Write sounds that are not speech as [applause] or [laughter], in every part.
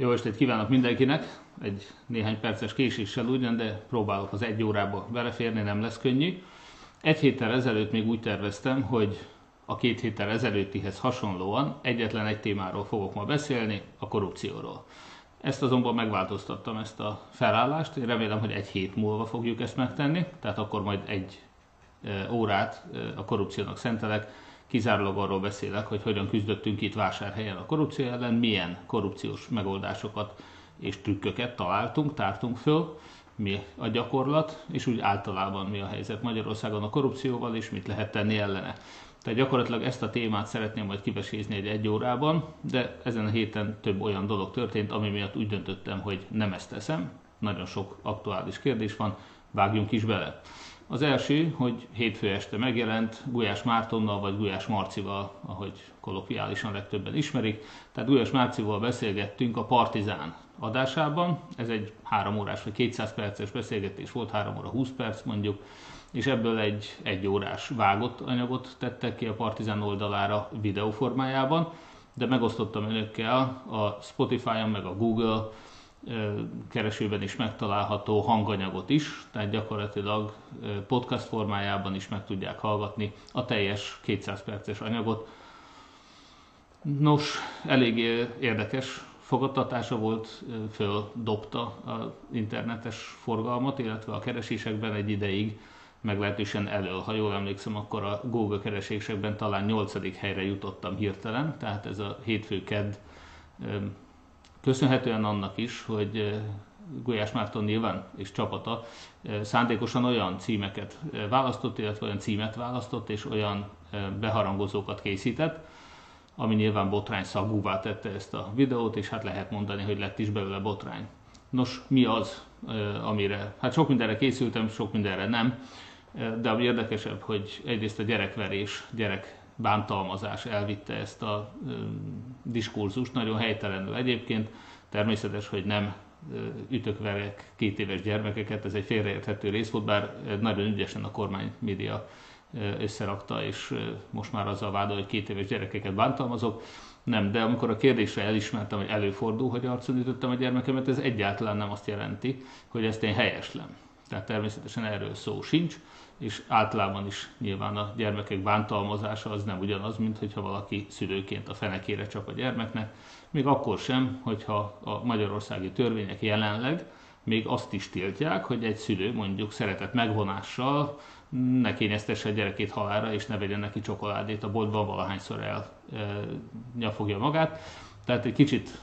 Jó estét kívánok mindenkinek! Egy néhány perces késéssel ugyan, de próbálok az egy órába beleférni, nem lesz könnyű. Egy héttel ezelőtt még úgy terveztem, hogy a két héttel ezelőttihez hasonlóan egyetlen egy témáról fogok ma beszélni, a korrupcióról. Ezt azonban megváltoztattam, ezt a felállást. Én remélem, hogy egy hét múlva fogjuk ezt megtenni, tehát akkor majd egy órát a korrupciónak szentelek, kizárólag arról beszélek, hogy hogyan küzdöttünk itt vásárhelyen a korrupció ellen, milyen korrupciós megoldásokat és trükköket találtunk, tártunk föl, mi a gyakorlat, és úgy általában mi a helyzet Magyarországon a korrupcióval, és mit lehet tenni ellene. Tehát gyakorlatilag ezt a témát szeretném majd kivesézni egy egy órában, de ezen a héten több olyan dolog történt, ami miatt úgy döntöttem, hogy nem ezt teszem. Nagyon sok aktuális kérdés van, vágjunk is bele. Az első, hogy hétfő este megjelent Gulyás Mártonnal, vagy Gulyás Marcival, ahogy kolokviálisan legtöbben ismerik. Tehát Gulyás Márcival beszélgettünk a Partizán adásában. Ez egy három órás vagy 200 perces beszélgetés volt, 3 óra 20 perc mondjuk, és ebből egy egy órás vágott anyagot tettek ki a Partizán oldalára videóformájában, de megosztottam önökkel a Spotify-on meg a Google keresőben is megtalálható hanganyagot is, tehát gyakorlatilag podcast formájában is meg tudják hallgatni a teljes 200 perces anyagot. Nos, elég érdekes fogadtatása volt, földobta az internetes forgalmat, illetve a keresésekben egy ideig meglehetősen elől. Ha jól emlékszem, akkor a Google keresésekben talán 8. helyre jutottam hirtelen, tehát ez a hétfő kedd Köszönhetően annak is, hogy eh, Gulyás Márton nyilván és csapata eh, szándékosan olyan címeket eh, választott, illetve olyan címet választott, és olyan beharangozókat készített, ami nyilván botrány szagúvá tette ezt a videót, és hát lehet mondani, hogy lett is belőle botrány. Nos, mi az, amire, hát sok mindenre készültem, sok mindenre nem, de ami érdekesebb, hogy egyrészt a gyerekverés, gyerek bántalmazás elvitte ezt a diskurzust, nagyon helytelenül egyébként. Természetes, hogy nem ütökverek két éves gyermekeket, ez egy félreérthető rész volt, bár nagyon ügyesen a kormány média összerakta, és most már azzal vádol, hogy két éves gyerekeket bántalmazok. Nem, de amikor a kérdésre elismertem, hogy előfordul, hogy arcon ütöttem a gyermekemet, ez egyáltalán nem azt jelenti, hogy ezt én helyeslem. Tehát természetesen erről szó sincs és általában is nyilván a gyermekek bántalmazása az nem ugyanaz, mint hogyha valaki szülőként a fenekére csap a gyermeknek, még akkor sem, hogyha a magyarországi törvények jelenleg még azt is tiltják, hogy egy szülő mondjuk szeretett megvonással ne kényeztesse a gyerekét halára, és ne vegyen neki csokoládét a boltban valahányszor el e, magát. Tehát egy kicsit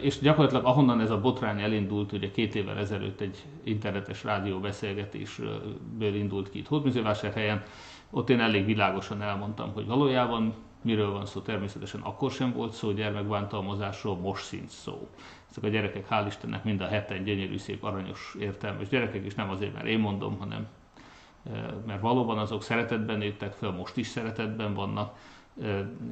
és gyakorlatilag ahonnan ez a botrány elindult, ugye két évvel ezelőtt egy internetes rádióbeszélgetésből indult ki itt Hódműzővásárhelyen, ott én elég világosan elmondtam, hogy valójában miről van szó, természetesen akkor sem volt szó gyermekbántalmazásról, most szint szó. Ezek a gyerekek, hál' Istennek mind a heten gyönyörű, szép, aranyos, értelmes gyerekek, és nem azért, mert én mondom, hanem mert valóban azok szeretetben nőttek fel, most is szeretetben vannak,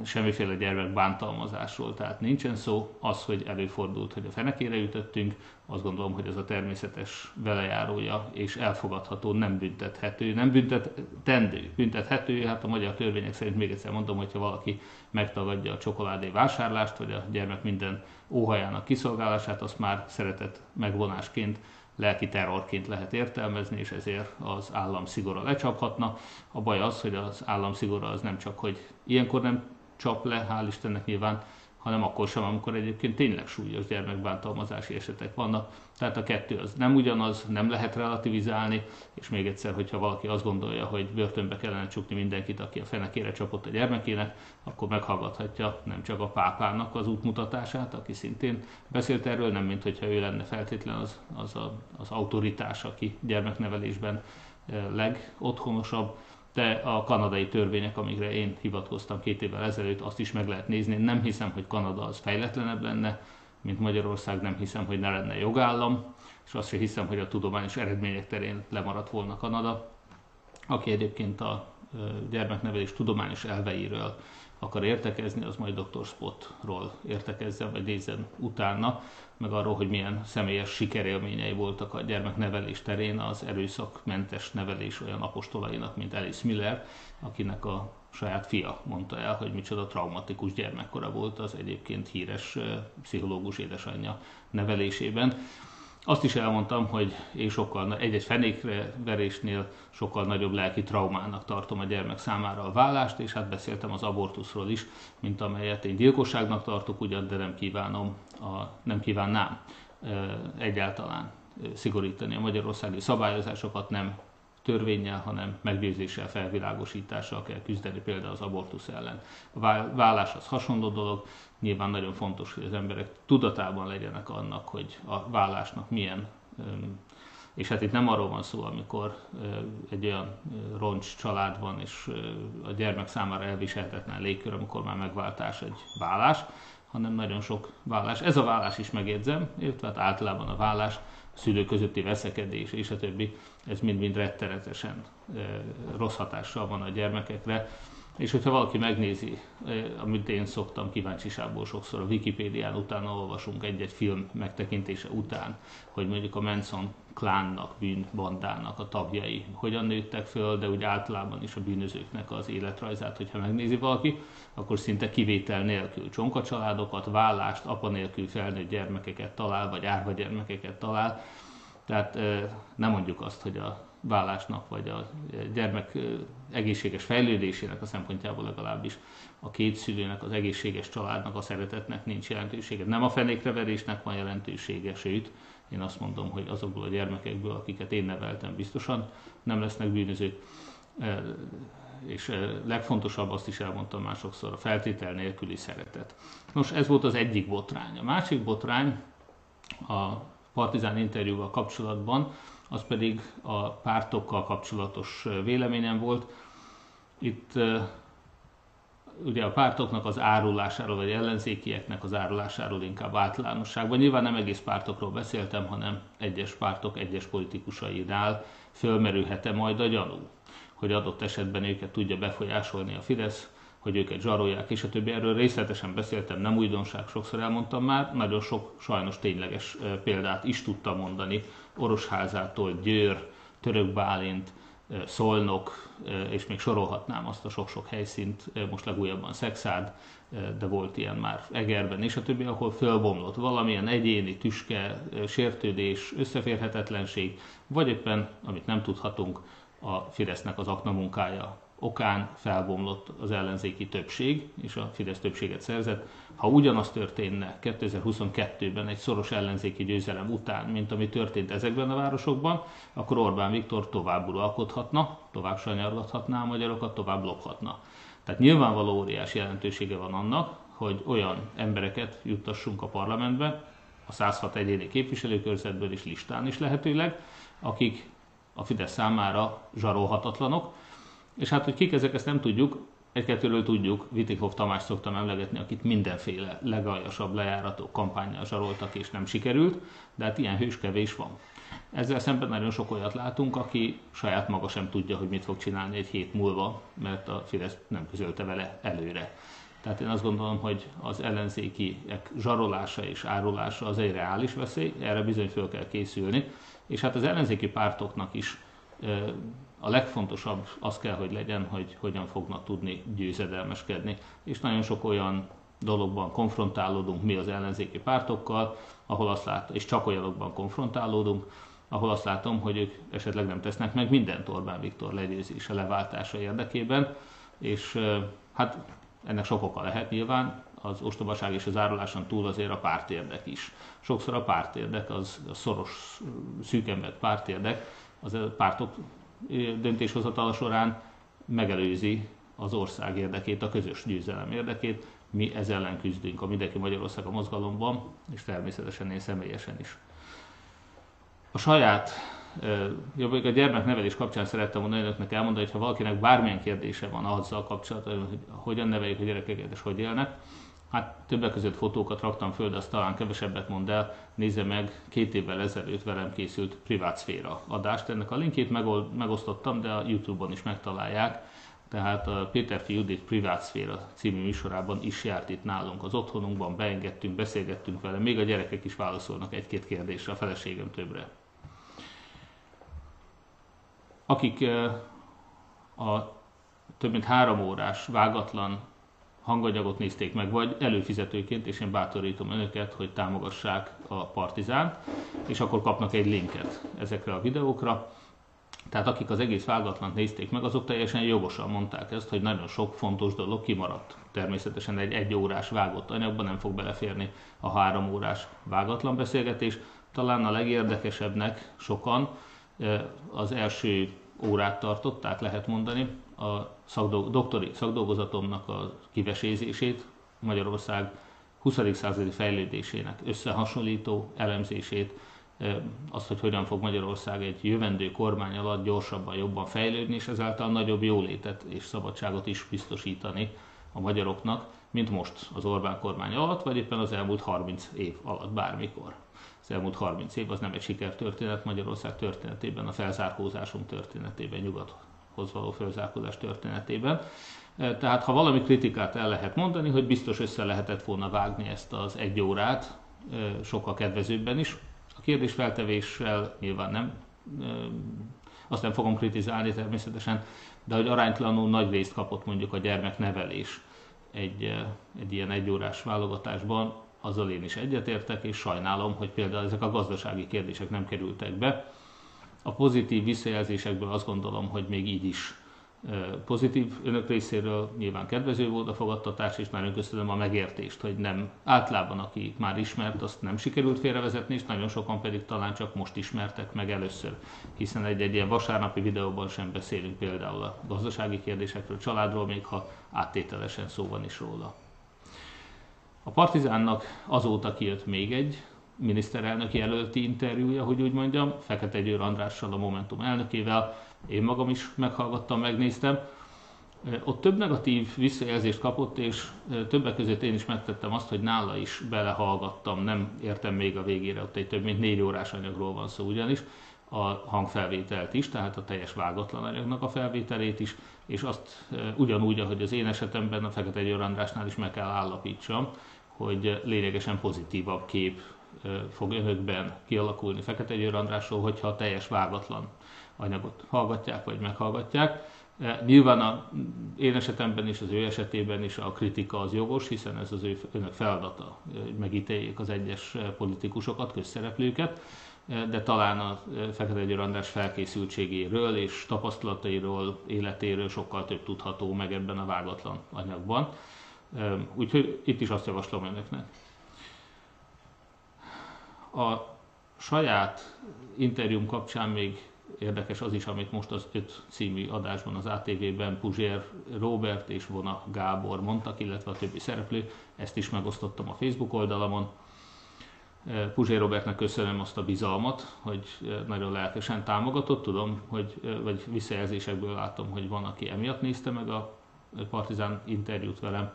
semmiféle gyermek bántalmazásról, tehát nincsen szó. Az, hogy előfordult, hogy a fenekére ütöttünk, azt gondolom, hogy ez a természetes velejárója és elfogadható, nem büntethető, nem büntetendő, büntethető, hát a magyar törvények szerint még egyszer mondom, hogyha valaki megtagadja a csokoládé vásárlást, vagy a gyermek minden óhajának kiszolgálását, azt már szeretett megvonásként lelki terrorként lehet értelmezni, és ezért az állam szigora lecsaphatna. A baj az, hogy az állam szigora az nem csak, hogy ilyenkor nem csap le, hál' Istennek nyilván, hanem akkor sem, amikor egyébként tényleg súlyos gyermekbántalmazási esetek vannak. Tehát a kettő az nem ugyanaz, nem lehet relativizálni, és még egyszer, hogyha valaki azt gondolja, hogy börtönbe kellene csukni mindenkit, aki a fenekére csapott a gyermekének, akkor meghallgathatja nem csak a pápának az útmutatását, aki szintén beszélt erről, nem mint hogyha ő lenne feltétlen az, az, a, az autoritás, aki gyermeknevelésben eh, legotthonosabb, de a kanadai törvények, amikre én hivatkoztam két évvel ezelőtt, azt is meg lehet nézni. Nem hiszem, hogy Kanada az fejletlenebb lenne, mint Magyarország, nem hiszem, hogy ne lenne jogállam, és azt sem hiszem, hogy a tudományos eredmények terén lemaradt volna Kanada, aki egyébként a gyermeknevelés tudományos elveiről, akar értekezni, az majd Dr. Spotról értekezzen, vagy nézzen utána, meg arról, hogy milyen személyes sikerélményei voltak a gyermeknevelés terén az erőszakmentes nevelés olyan apostolainak, mint Alice Miller, akinek a saját fia mondta el, hogy micsoda traumatikus gyermekkora volt az egyébként híres pszichológus édesanyja nevelésében. Azt is elmondtam, hogy én sokkal, egy-egy fenékre verésnél sokkal nagyobb lelki traumának tartom a gyermek számára a vállást, és hát beszéltem az abortuszról is, mint amelyet én gyilkosságnak tartok ugyan, de nem kívánom, a, nem kívánnám egyáltalán szigorítani a magyarországi szabályozásokat, nem törvényel, hanem meggyőzéssel, felvilágosítással kell küzdeni például az abortusz ellen. A vállás az hasonló dolog, nyilván nagyon fontos, hogy az emberek tudatában legyenek annak, hogy a vállásnak milyen és hát itt nem arról van szó, amikor egy olyan roncs család van, és a gyermek számára elviselhetetlen légkör, amikor már megváltás egy vállás, hanem nagyon sok vállás. Ez a vállás is megjegyzem, illetve hát általában a vállás szülők közötti veszekedés és a többi, ez mind-mind rettenetesen rossz hatással van a gyermekekre. És hogyha valaki megnézi, amit én szoktam kíváncsiságból sokszor a Wikipédián, utána olvasunk egy-egy film megtekintése után, hogy mondjuk a Manson klánnak, bűnbandának a tagjai hogyan nőttek föl, de úgy általában is a bűnözőknek az életrajzát, hogyha megnézi valaki, akkor szinte kivétel nélkül csonka családokat, vállást, apa nélkül felnőtt gyermekeket talál, vagy árva gyermekeket talál. Tehát nem mondjuk azt, hogy a vállásnak, vagy a gyermek egészséges fejlődésének a szempontjából legalábbis a két szülőnek, az egészséges családnak, a szeretetnek nincs jelentősége. Nem a fenékreverésnek van jelentősége, sőt, én azt mondom, hogy azokból a gyermekekből, akiket én neveltem, biztosan nem lesznek bűnözők. És legfontosabb, azt is elmondtam már sokszor, a feltétel nélküli szeretet. Nos, ez volt az egyik botrány. A másik botrány a partizán interjúval kapcsolatban, az pedig a pártokkal kapcsolatos véleményem volt. Itt ugye a pártoknak az árulásáról, vagy ellenzékieknek az árulásáról inkább általánosságban. Nyilván nem egész pártokról beszéltem, hanem egyes pártok, egyes politikusainál fölmerülhet-e majd a gyanú, hogy adott esetben őket tudja befolyásolni a Fidesz, hogy őket zsarolják, és a többi. Erről részletesen beszéltem, nem újdonság, sokszor elmondtam már, nagyon sok sajnos tényleges példát is tudtam mondani, Orosházától Győr, Török Bálint, Szolnok, és még sorolhatnám azt a sok-sok helyszínt, most legújabban Szexád, de volt ilyen már Egerben és a többi, ahol fölbomlott valamilyen egyéni tüske, sértődés, összeférhetetlenség, vagy éppen, amit nem tudhatunk, a Fidesznek az aknamunkája okán felbomlott az ellenzéki többség, és a Fidesz többséget szerzett. Ha ugyanaz történne 2022-ben egy szoros ellenzéki győzelem után, mint ami történt ezekben a városokban, akkor Orbán Viktor tovább uralkodhatna, tovább sanyargathatná a magyarokat, tovább lophatna. Tehát nyilvánvaló óriási jelentősége van annak, hogy olyan embereket juttassunk a parlamentbe, a 106 egyéni képviselőkörzetből is listán is lehetőleg, akik a Fidesz számára zsarolhatatlanok, és hát, hogy kik ezek, ezt nem tudjuk, egy-kettőről tudjuk, Vitikov Tamás szoktam emlegetni, akit mindenféle legaljasabb lejárató kampányjal zsaroltak és nem sikerült, de hát ilyen hős van. Ezzel szemben nagyon sok olyat látunk, aki saját maga sem tudja, hogy mit fog csinálni egy hét múlva, mert a Fidesz nem közölte vele előre. Tehát én azt gondolom, hogy az ellenzékiek zsarolása és árulása az egy reális veszély, erre bizony föl kell készülni, és hát az ellenzéki pártoknak is a legfontosabb az kell, hogy legyen, hogy hogyan fognak tudni győzedelmeskedni. És nagyon sok olyan dologban konfrontálódunk mi az ellenzéki pártokkal, ahol azt lát, és csak olyanokban konfrontálódunk, ahol azt látom, hogy ők esetleg nem tesznek meg mindent Orbán Viktor legyőzése, leváltása érdekében, és hát ennek sok oka lehet nyilván, az ostobaság és az áruláson túl azért a pártérdek is. Sokszor a pártérdek, az a szoros, szűkembert pártérdek, az a pártok döntéshozatala során megelőzi az ország érdekét, a közös győzelem érdekét. Mi ez ellen küzdünk a Mindenki Magyarország a mozgalomban, és természetesen én személyesen is. A saját jobb, a gyermeknevelés kapcsán szerettem volna önöknek elmondani, hogy ha valakinek bármilyen kérdése van azzal kapcsolatban, hogy hogyan neveljük a gyerekeket és hogy élnek, Hát többek között fotókat raktam föl, de azt talán kevesebbet mond el. Nézze meg, két évvel ezelőtt velem készült privát szféra adást. Ennek a linkét megosztottam, de a Youtube-on is megtalálják. tehát a Péter Judit Privát Szféra című műsorában is járt itt nálunk az otthonunkban, beengedtünk, beszélgettünk vele, még a gyerekek is válaszolnak egy-két kérdésre, a feleségem többre. Akik a több mint három órás vágatlan hanganyagot nézték meg, vagy előfizetőként, és én bátorítom önöket, hogy támogassák a Partizánt, és akkor kapnak egy linket ezekre a videókra. Tehát akik az egész vágatlant nézték meg, azok teljesen jogosan mondták ezt, hogy nagyon sok fontos dolog kimaradt. Természetesen egy egy órás vágott anyagban nem fog beleférni a három órás vágatlan beszélgetés. Talán a legérdekesebbnek sokan eh, az első órát tartották, lehet mondani, a szakdol- doktori szakdolgozatomnak a kivesézését, Magyarország 20. századi fejlődésének összehasonlító elemzését, azt, hogy hogyan fog Magyarország egy jövendő kormány alatt gyorsabban, jobban fejlődni, és ezáltal nagyobb jólétet és szabadságot is biztosítani a magyaroknak, mint most az Orbán kormány alatt, vagy éppen az elmúlt 30 év alatt bármikor. Az elmúlt 30 év az nem egy sikertörténet Magyarország történetében, a felzárkózásunk történetében, nyugathoz való felzárkózás történetében. Tehát ha valami kritikát el lehet mondani, hogy biztos össze lehetett volna vágni ezt az egy órát, sokkal kedvezőbben is, kérdésfeltevéssel nyilván nem, azt nem fogom kritizálni természetesen, de hogy aránytalanul nagy részt kapott mondjuk a gyermeknevelés egy, egy ilyen egyórás válogatásban, azzal én is egyetértek, és sajnálom, hogy például ezek a gazdasági kérdések nem kerültek be. A pozitív visszajelzésekből azt gondolom, hogy még így is pozitív önök részéről, nyilván kedvező volt a fogadtatás, és nagyon köszönöm a megértést, hogy nem általában, aki már ismert, azt nem sikerült félrevezetni, és nagyon sokan pedig talán csak most ismertek meg először, hiszen egy-egy ilyen vasárnapi videóban sem beszélünk például a gazdasági kérdésekről, családról, még ha áttételesen szó van is róla. A Partizánnak azóta kijött még egy miniszterelnök jelölti interjúja, hogy úgy mondjam, Fekete Győr Andrással, a Momentum elnökével, én magam is meghallgattam, megnéztem. Ott több negatív visszajelzést kapott, és többek között én is megtettem azt, hogy nála is belehallgattam, nem értem még a végére, ott egy több mint négy órás anyagról van szó ugyanis, a hangfelvételt is, tehát a teljes vágatlan anyagnak a felvételét is, és azt ugyanúgy, ahogy az én esetemben a Fekete Győr Andrásnál is meg kell állapítsam, hogy lényegesen pozitívabb kép fog önökben kialakulni Fekete Győr Andrásról, hogyha a teljes vágatlan anyagot hallgatják vagy meghallgatják. E, nyilván a, én esetemben is, az ő esetében is a kritika az jogos, hiszen ez az ő önök feladata, hogy megítéljék az egyes politikusokat, közszereplőket, e, de talán a Fekete Győr András felkészültségéről és tapasztalatairól, életéről sokkal több tudható meg ebben a vágatlan anyagban. Úgyhogy itt is azt javaslom önöknek. A saját interjúm kapcsán még Érdekes az is, amit most az öt című adásban az ATV-ben Puzsér Robert és Vona Gábor mondtak, illetve a többi szereplő. Ezt is megosztottam a Facebook oldalamon. Eh, Puzsér Robertnek köszönöm azt a bizalmat, hogy eh, nagyon lelkesen támogatott. Tudom, hogy, eh, vagy visszajelzésekből látom, hogy van, aki emiatt nézte meg a Partizán interjút velem.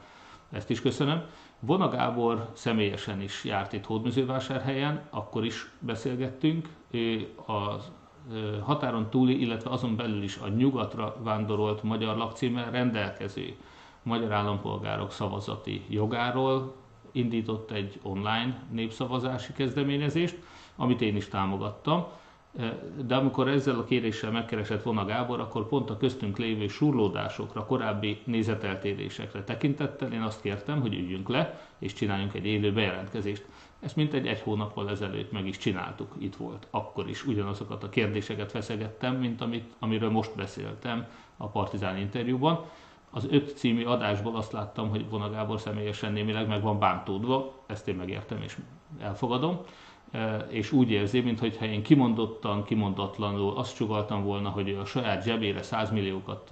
Ezt is köszönöm. Vona Gábor személyesen is járt itt Hódműzővásárhelyen, akkor is beszélgettünk. Ő az határon túli, illetve azon belül is a nyugatra vándorolt magyar lakcímmel rendelkező magyar állampolgárok szavazati jogáról indított egy online népszavazási kezdeményezést, amit én is támogattam. De amikor ezzel a kéréssel megkeresett Vona Gábor, akkor pont a köztünk lévő surlódásokra, korábbi nézeteltérésekre tekintettel én azt kértem, hogy üljünk le és csináljunk egy élő bejelentkezést. Ezt mintegy egy hónappal ezelőtt meg is csináltuk, itt volt. Akkor is ugyanazokat a kérdéseket feszegettem, mint amit, amiről most beszéltem a Partizán interjúban. Az öt című adásból azt láttam, hogy Vona Gábor személyesen némileg meg van bántódva, ezt én megértem és elfogadom, és úgy érzi, mintha én kimondottan, kimondatlanul azt csugaltam volna, hogy a saját zsebére 100 milliókat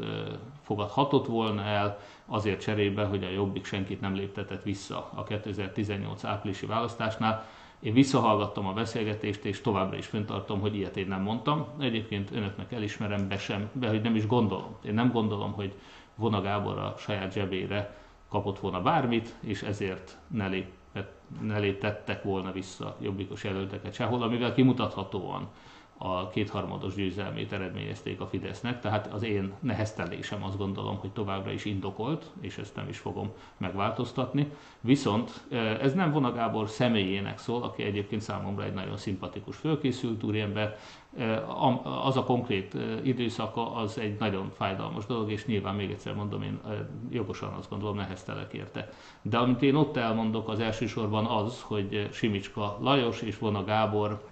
fogadhatott volna el, azért cserébe, hogy a Jobbik senkit nem léptetett vissza a 2018 áprilisi választásnál. Én visszahallgattam a beszélgetést, és továbbra is fenntartom, hogy ilyet én nem mondtam. Egyébként önöknek elismerem, be sem, be, hogy nem is gondolom. Én nem gondolom, hogy Vona Gábor a saját zsebére kapott volna bármit, és ezért ne, lépett, ne léptettek volna vissza jobbikos jelölteket sehol, amivel kimutathatóan a kétharmados győzelmét eredményezték a Fidesznek, tehát az én neheztelésem azt gondolom, hogy továbbra is indokolt, és ezt nem is fogom megváltoztatni. Viszont ez nem Vona Gábor személyének szól, aki egyébként számomra egy nagyon szimpatikus, fölkészült úriember. Az a konkrét időszaka az egy nagyon fájdalmas dolog, és nyilván még egyszer mondom, én jogosan azt gondolom, neheztelek érte. De amit én ott elmondok, az elsősorban az, hogy Simicska Lajos és Vona Gábor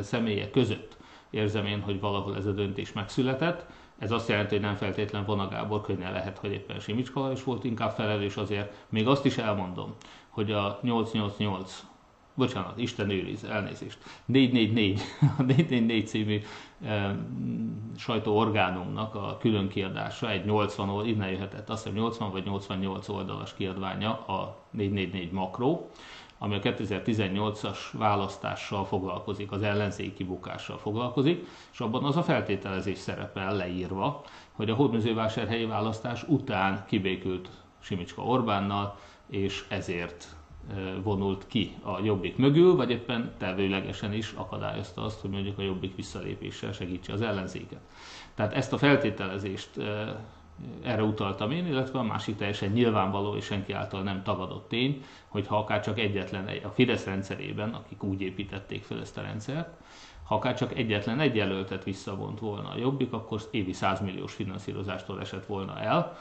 személye között érzem én, hogy valahol ez a döntés megszületett. Ez azt jelenti, hogy nem feltétlen Vona Gábor könnyen lehet, hogy éppen Simicska is volt inkább felelős azért. Még azt is elmondom, hogy a 888 bocsánat, Isten őriz, elnézést, 444, a 444 című e, sajtóorgánumnak a külön kiadása, egy 80 oldal, innen jöhetett, azt hiszem 80 vagy 88 oldalas kiadványa a 444 makró, ami a 2018-as választással foglalkozik, az ellenzéki bukással foglalkozik, és abban az a feltételezés szerepel leírva, hogy a hódmezővásárhelyi választás után kibékült Simicska Orbánnal, és ezért vonult ki a Jobbik mögül, vagy éppen tervőlegesen is akadályozta azt, hogy mondjuk a Jobbik visszalépéssel segítse az ellenzéket. Tehát ezt a feltételezést erre utaltam én, illetve a másik teljesen nyilvánvaló és senki által nem tagadott tény, hogy ha akár csak egyetlen egy, a Fidesz rendszerében, akik úgy építették fel ezt a rendszert, ha akár csak egyetlen egy jelöltet visszavont volna a Jobbik, akkor évi 100 milliós finanszírozástól esett volna el.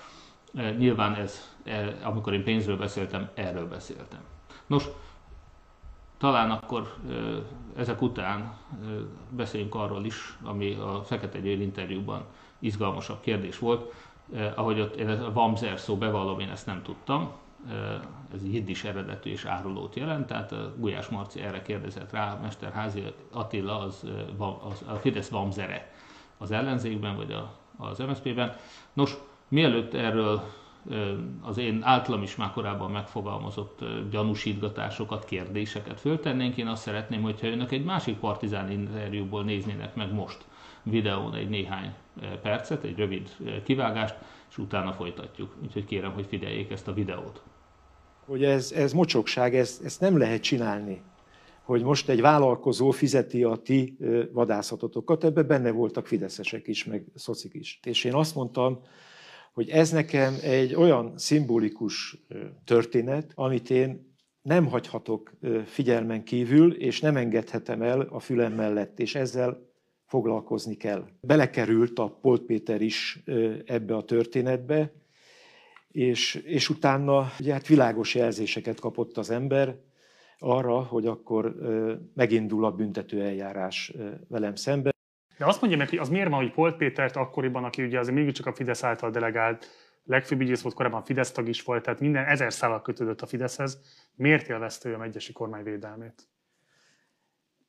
Nyilván ez, e, amikor én pénzről beszéltem, erről beszéltem. Nos, talán akkor ezek után beszéljünk arról is, ami a Fekete Győr interjúban izgalmasabb kérdés volt, eh, ahogy ott én a Vamzer szó bevallom, én ezt nem tudtam, ez jiddis eredetű és árulót jelent, tehát a Gulyás Marci erre kérdezett rá, Mesterházi Attila az, az a Fidesz Vamzere az ellenzékben, vagy a, az MSZP-ben. Nos, mielőtt erről az én általam is már korábban megfogalmazott gyanúsítgatásokat, kérdéseket föltennénk, én azt szeretném, hogyha önök egy másik partizán interjúból néznének meg most videón egy néhány percet, egy rövid kivágást, és utána folytatjuk. Úgyhogy kérem, hogy figyeljék ezt a videót. Hogy ez, ez mocsokság, ez, ezt nem lehet csinálni. Hogy most egy vállalkozó fizeti a ti vadászatotokat, ebben benne voltak fideszesek is, meg szocik is. És én azt mondtam, hogy ez nekem egy olyan szimbolikus történet, amit én nem hagyhatok figyelmen kívül, és nem engedhetem el a fülem mellett, és ezzel foglalkozni kell. Belekerült a Polt Péter is ebbe a történetbe, és, és utána ugye, hát világos jelzéseket kapott az ember arra, hogy akkor megindul a büntető eljárás velem szemben. De azt mondja meg, hogy az miért van, hogy Polt Pétert akkoriban, aki ugye azért mégiscsak a Fidesz által delegált legfőbb ügyész volt, korábban Fidesz tag is volt, tehát minden ezer szálak kötődött a Fideszhez, miért élvezte ő a megyesi kormány védelmét?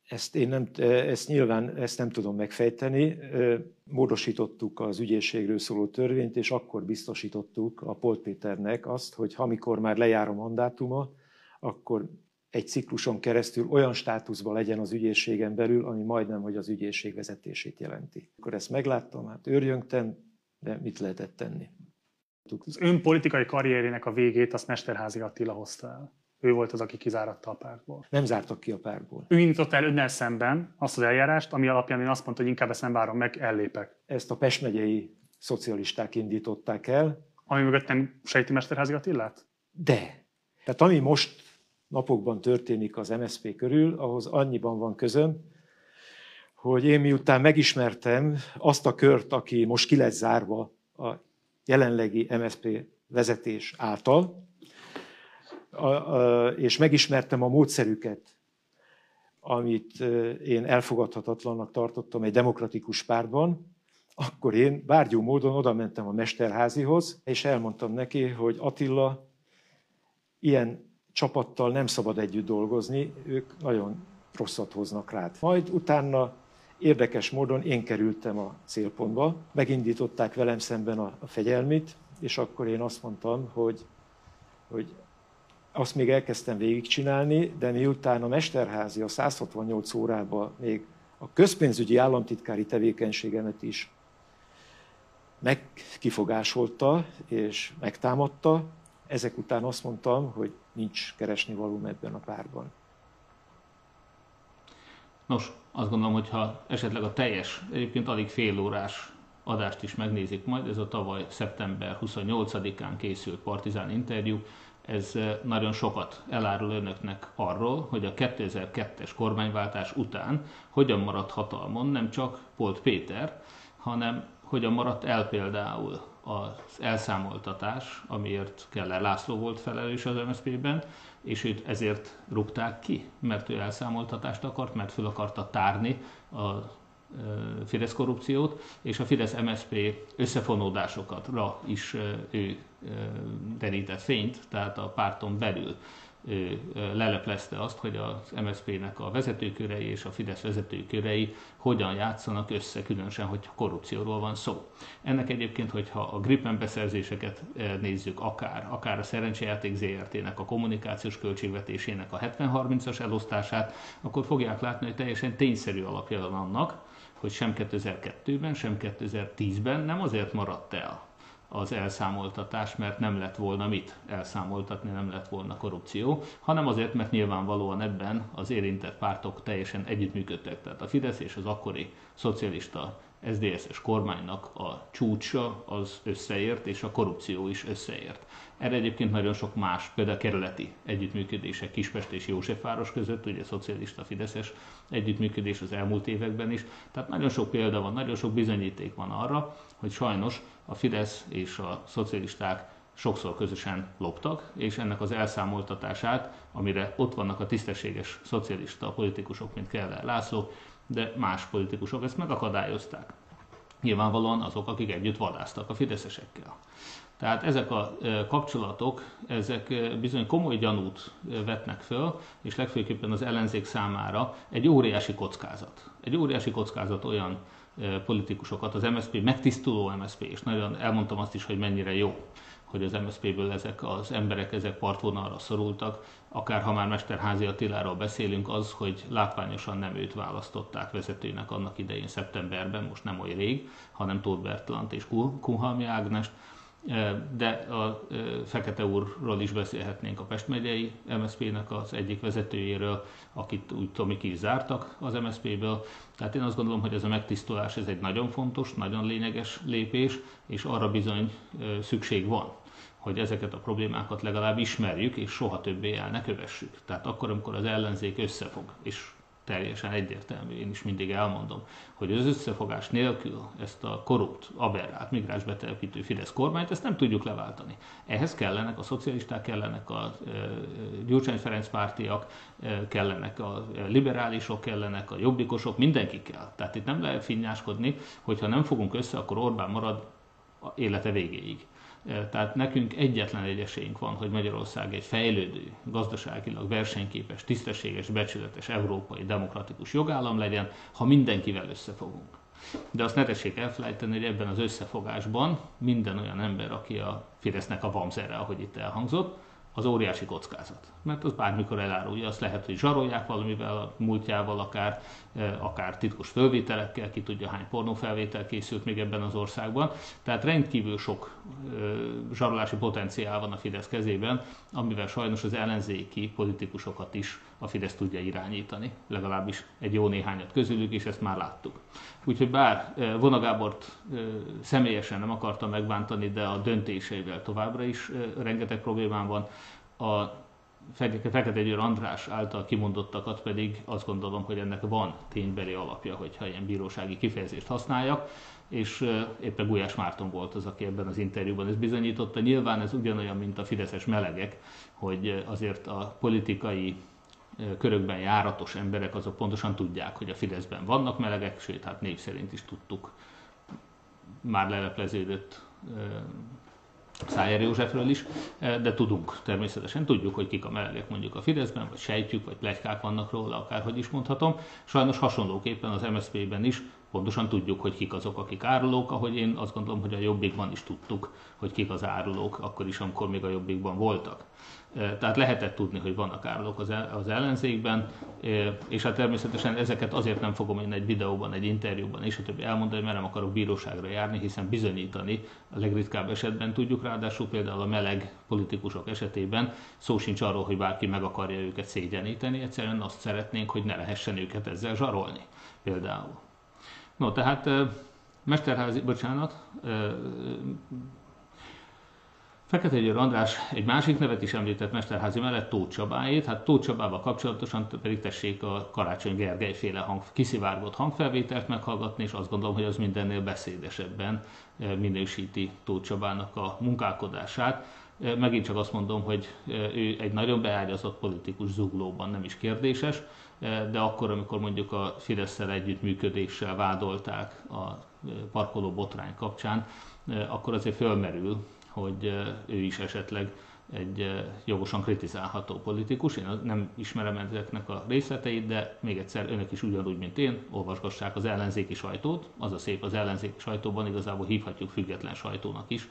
Ezt én nem, ezt nyilván ezt nem tudom megfejteni. Módosítottuk az ügyészségről szóló törvényt, és akkor biztosítottuk a Polt Péternek azt, hogy amikor már lejár a mandátuma, akkor egy cikluson keresztül olyan státuszban legyen az ügyészségen belül, ami majdnem, hogy az ügyészség vezetését jelenti. Akkor ezt megláttam, hát őrjöngten, de mit lehetett tenni? Az ön politikai karrierének a végét azt Mesterházi Attila hozta el. Ő volt az, aki kizáratta a pártból. Nem zártak ki a pártból. Ő indította el önnel szemben azt az eljárást, ami alapján én azt mondta, hogy inkább ezt nem várom meg, ellépek. Ezt a Pest megyei szocialisták indították el. Ami mögött nem sejti Mesterházi Attilát? De. Tehát ami most napokban történik az MSZP körül, ahhoz annyiban van közöm, hogy én miután megismertem azt a kört, aki most ki lett zárva a jelenlegi MSZP vezetés által, és megismertem a módszerüket, amit én elfogadhatatlannak tartottam egy demokratikus pártban, akkor én bárgyú módon oda mentem a Mesterházihoz, és elmondtam neki, hogy Attila, ilyen csapattal nem szabad együtt dolgozni, ők nagyon rosszat hoznak rád. Majd utána érdekes módon én kerültem a célpontba, megindították velem szemben a, fegyelmit, és akkor én azt mondtam, hogy, hogy azt még elkezdtem végigcsinálni, de miután a Mesterházi a 168 órában még a közpénzügyi államtitkári tevékenységemet is megkifogásolta és megtámadta, ezek után azt mondtam, hogy nincs keresni valóm ebben a párban. Nos, Azt gondolom, hogy ha esetleg a teljes, egyébként alig fél órás adást is megnézik majd, ez a tavaly szeptember 28-án készült Partizán interjú, ez nagyon sokat elárul önöknek arról, hogy a 2002-es kormányváltás után hogyan maradt hatalmon nem csak Polt Péter, hanem hogyan maradt el például az elszámoltatás, amiért Keller László volt felelős az MSZP-ben, és őt ezért rúgták ki, mert ő elszámoltatást akart, mert föl akarta tárni a Fidesz korrupciót, és a Fidesz-MSZP összefonódásokatra is ő derített fényt, tehát a párton belül ő leleplezte azt, hogy az MSZP-nek a vezetőkörei és a Fidesz vezetőkörei hogyan játszanak össze, különösen, hogy korrupcióról van szó. Ennek egyébként, hogyha a Gripen beszerzéseket nézzük, akár, akár a szerencsejáték ZRT-nek a kommunikációs költségvetésének a 70-30-as elosztását, akkor fogják látni, hogy teljesen tényszerű alapja van annak, hogy sem 2002-ben, sem 2010-ben nem azért maradt el az elszámoltatás, mert nem lett volna mit elszámoltatni, nem lett volna korrupció, hanem azért, mert nyilvánvalóan ebben az érintett pártok teljesen együttműködtek. Tehát a Fidesz és az akkori szocialista SZDSZ-es kormánynak a csúcsa az összeért, és a korrupció is összeért. Erre egyébként nagyon sok más, például kerületi együttműködések Kispest és Józsefváros között, ugye szocialista fideszes együttműködés az elmúlt években is. Tehát nagyon sok példa van, nagyon sok bizonyíték van arra, hogy sajnos a Fidesz és a szocialisták sokszor közösen loptak, és ennek az elszámoltatását, amire ott vannak a tisztességes szocialista politikusok, mint Keller László, de más politikusok ezt megakadályozták. Nyilvánvalóan azok, akik együtt vadáztak a fideszesekkel. Tehát ezek a kapcsolatok, ezek bizony komoly gyanút vetnek föl, és legfőképpen az ellenzék számára egy óriási kockázat. Egy óriási kockázat olyan politikusokat, az MSZP megtisztuló MSZP, és nagyon elmondtam azt is, hogy mennyire jó, hogy az MSZP-ből ezek az emberek ezek partvonalra szorultak, akár ha már Mesterházi Attiláról beszélünk, az, hogy látványosan nem őt választották vezetőnek annak idején szeptemberben, most nem oly rég, hanem Tóth Bertalant és Kuhalmi Ágnest, de a Fekete úrról is beszélhetnénk a Pest megyei MSZP-nek az egyik vezetőjéről, akit úgy tudom, ki zártak az MSZP-ből. Tehát én azt gondolom, hogy ez a megtisztulás ez egy nagyon fontos, nagyon lényeges lépés, és arra bizony szükség van hogy ezeket a problémákat legalább ismerjük, és soha többé el ne kövessük. Tehát akkor, amikor az ellenzék összefog, és teljesen egyértelmű, én is mindig elmondom, hogy az összefogás nélkül ezt a korrupt, aberrált, migráns betelepítő Fidesz kormányt, ezt nem tudjuk leváltani. Ehhez kellenek a szocialisták, kellenek a Gyurcsány Ferenc pártiak, kellenek a liberálisok, kellenek a jobbikosok, mindenki kell. Tehát itt nem lehet finnyáskodni, hogyha nem fogunk össze, akkor Orbán marad élete végéig. Tehát nekünk egyetlen egy esélyünk van, hogy Magyarország egy fejlődő, gazdaságilag versenyképes, tisztességes, becsületes, európai, demokratikus jogállam legyen, ha mindenkivel összefogunk. De azt ne tessék elfelejteni, hogy ebben az összefogásban minden olyan ember, aki a Fidesznek a vamzere, ahogy itt elhangzott, az óriási kockázat. Mert az bármikor elárulja, azt lehet, hogy zsarolják valamivel, a múltjával, akár, akár titkos fölvételekkel, ki tudja hány pornófelvétel készült még ebben az országban. Tehát rendkívül sok zsarolási potenciál van a Fidesz kezében, amivel sajnos az ellenzéki politikusokat is a Fidesz tudja irányítani, legalábbis egy jó néhányat közülük, és ezt már láttuk. Úgyhogy bár e, Vonagábort személyesen nem akartam megbántani, de a döntéseivel továbbra is rengeteg problémám van, a Fekete Győr András által kimondottakat pedig azt gondolom, hogy ennek van ténybeli alapja, hogyha ilyen bírósági kifejezést használjak, és éppen Gulyás Márton volt az, aki ebben az interjúban ezt bizonyította. Nyilván ez ugyanolyan, mint a fideszes melegek, hogy azért a politikai körökben járatos emberek azok pontosan tudják, hogy a Fideszben vannak melegek, sőt, hát név szerint is tudtuk, már lelepleződött Szájer Józsefről is, eh, de tudunk természetesen, tudjuk, hogy kik a melegek mondjuk a Fideszben, vagy sejtjük, vagy plegykák vannak róla, akárhogy is mondhatom. Sajnos hasonlóképpen az MSZP-ben is Pontosan tudjuk, hogy kik azok, akik árulók, ahogy én azt gondolom, hogy a jobbikban is tudtuk, hogy kik az árulók, akkor is, amikor még a jobbikban voltak. Tehát lehetett tudni, hogy vannak árulók az ellenzékben, és hát természetesen ezeket azért nem fogom én egy videóban, egy interjúban és a többi elmondani, mert nem akarok bíróságra járni, hiszen bizonyítani a legritkább esetben tudjuk, ráadásul például a meleg politikusok esetében szó sincs arról, hogy bárki meg akarja őket szégyeníteni, egyszerűen azt szeretnénk, hogy ne lehessen őket ezzel zsarolni például. No, tehát Mesterházi, bocsánat, Fekete Győr András egy másik nevet is említett Mesterházi mellett, Tóth Csabáét. Hát Tóth Csabával kapcsolatosan pedig tessék a Karácsony Gergely féle hang, kiszivárgott hangfelvételt meghallgatni, és azt gondolom, hogy az mindennél beszédesebben minősíti Tóth Csabának a munkálkodását. Megint csak azt mondom, hogy ő egy nagyon beágyazott politikus zuglóban nem is kérdéses, de akkor, amikor mondjuk a Fidesz-szel együttműködéssel vádolták a parkoló botrány kapcsán, akkor azért fölmerül, hogy ő is esetleg egy jogosan kritizálható politikus. Én nem ismerem ezeknek a részleteit, de még egyszer önök is ugyanúgy, mint én, olvasgassák az ellenzéki sajtót. Az a szép az ellenzéki sajtóban, igazából hívhatjuk független sajtónak is.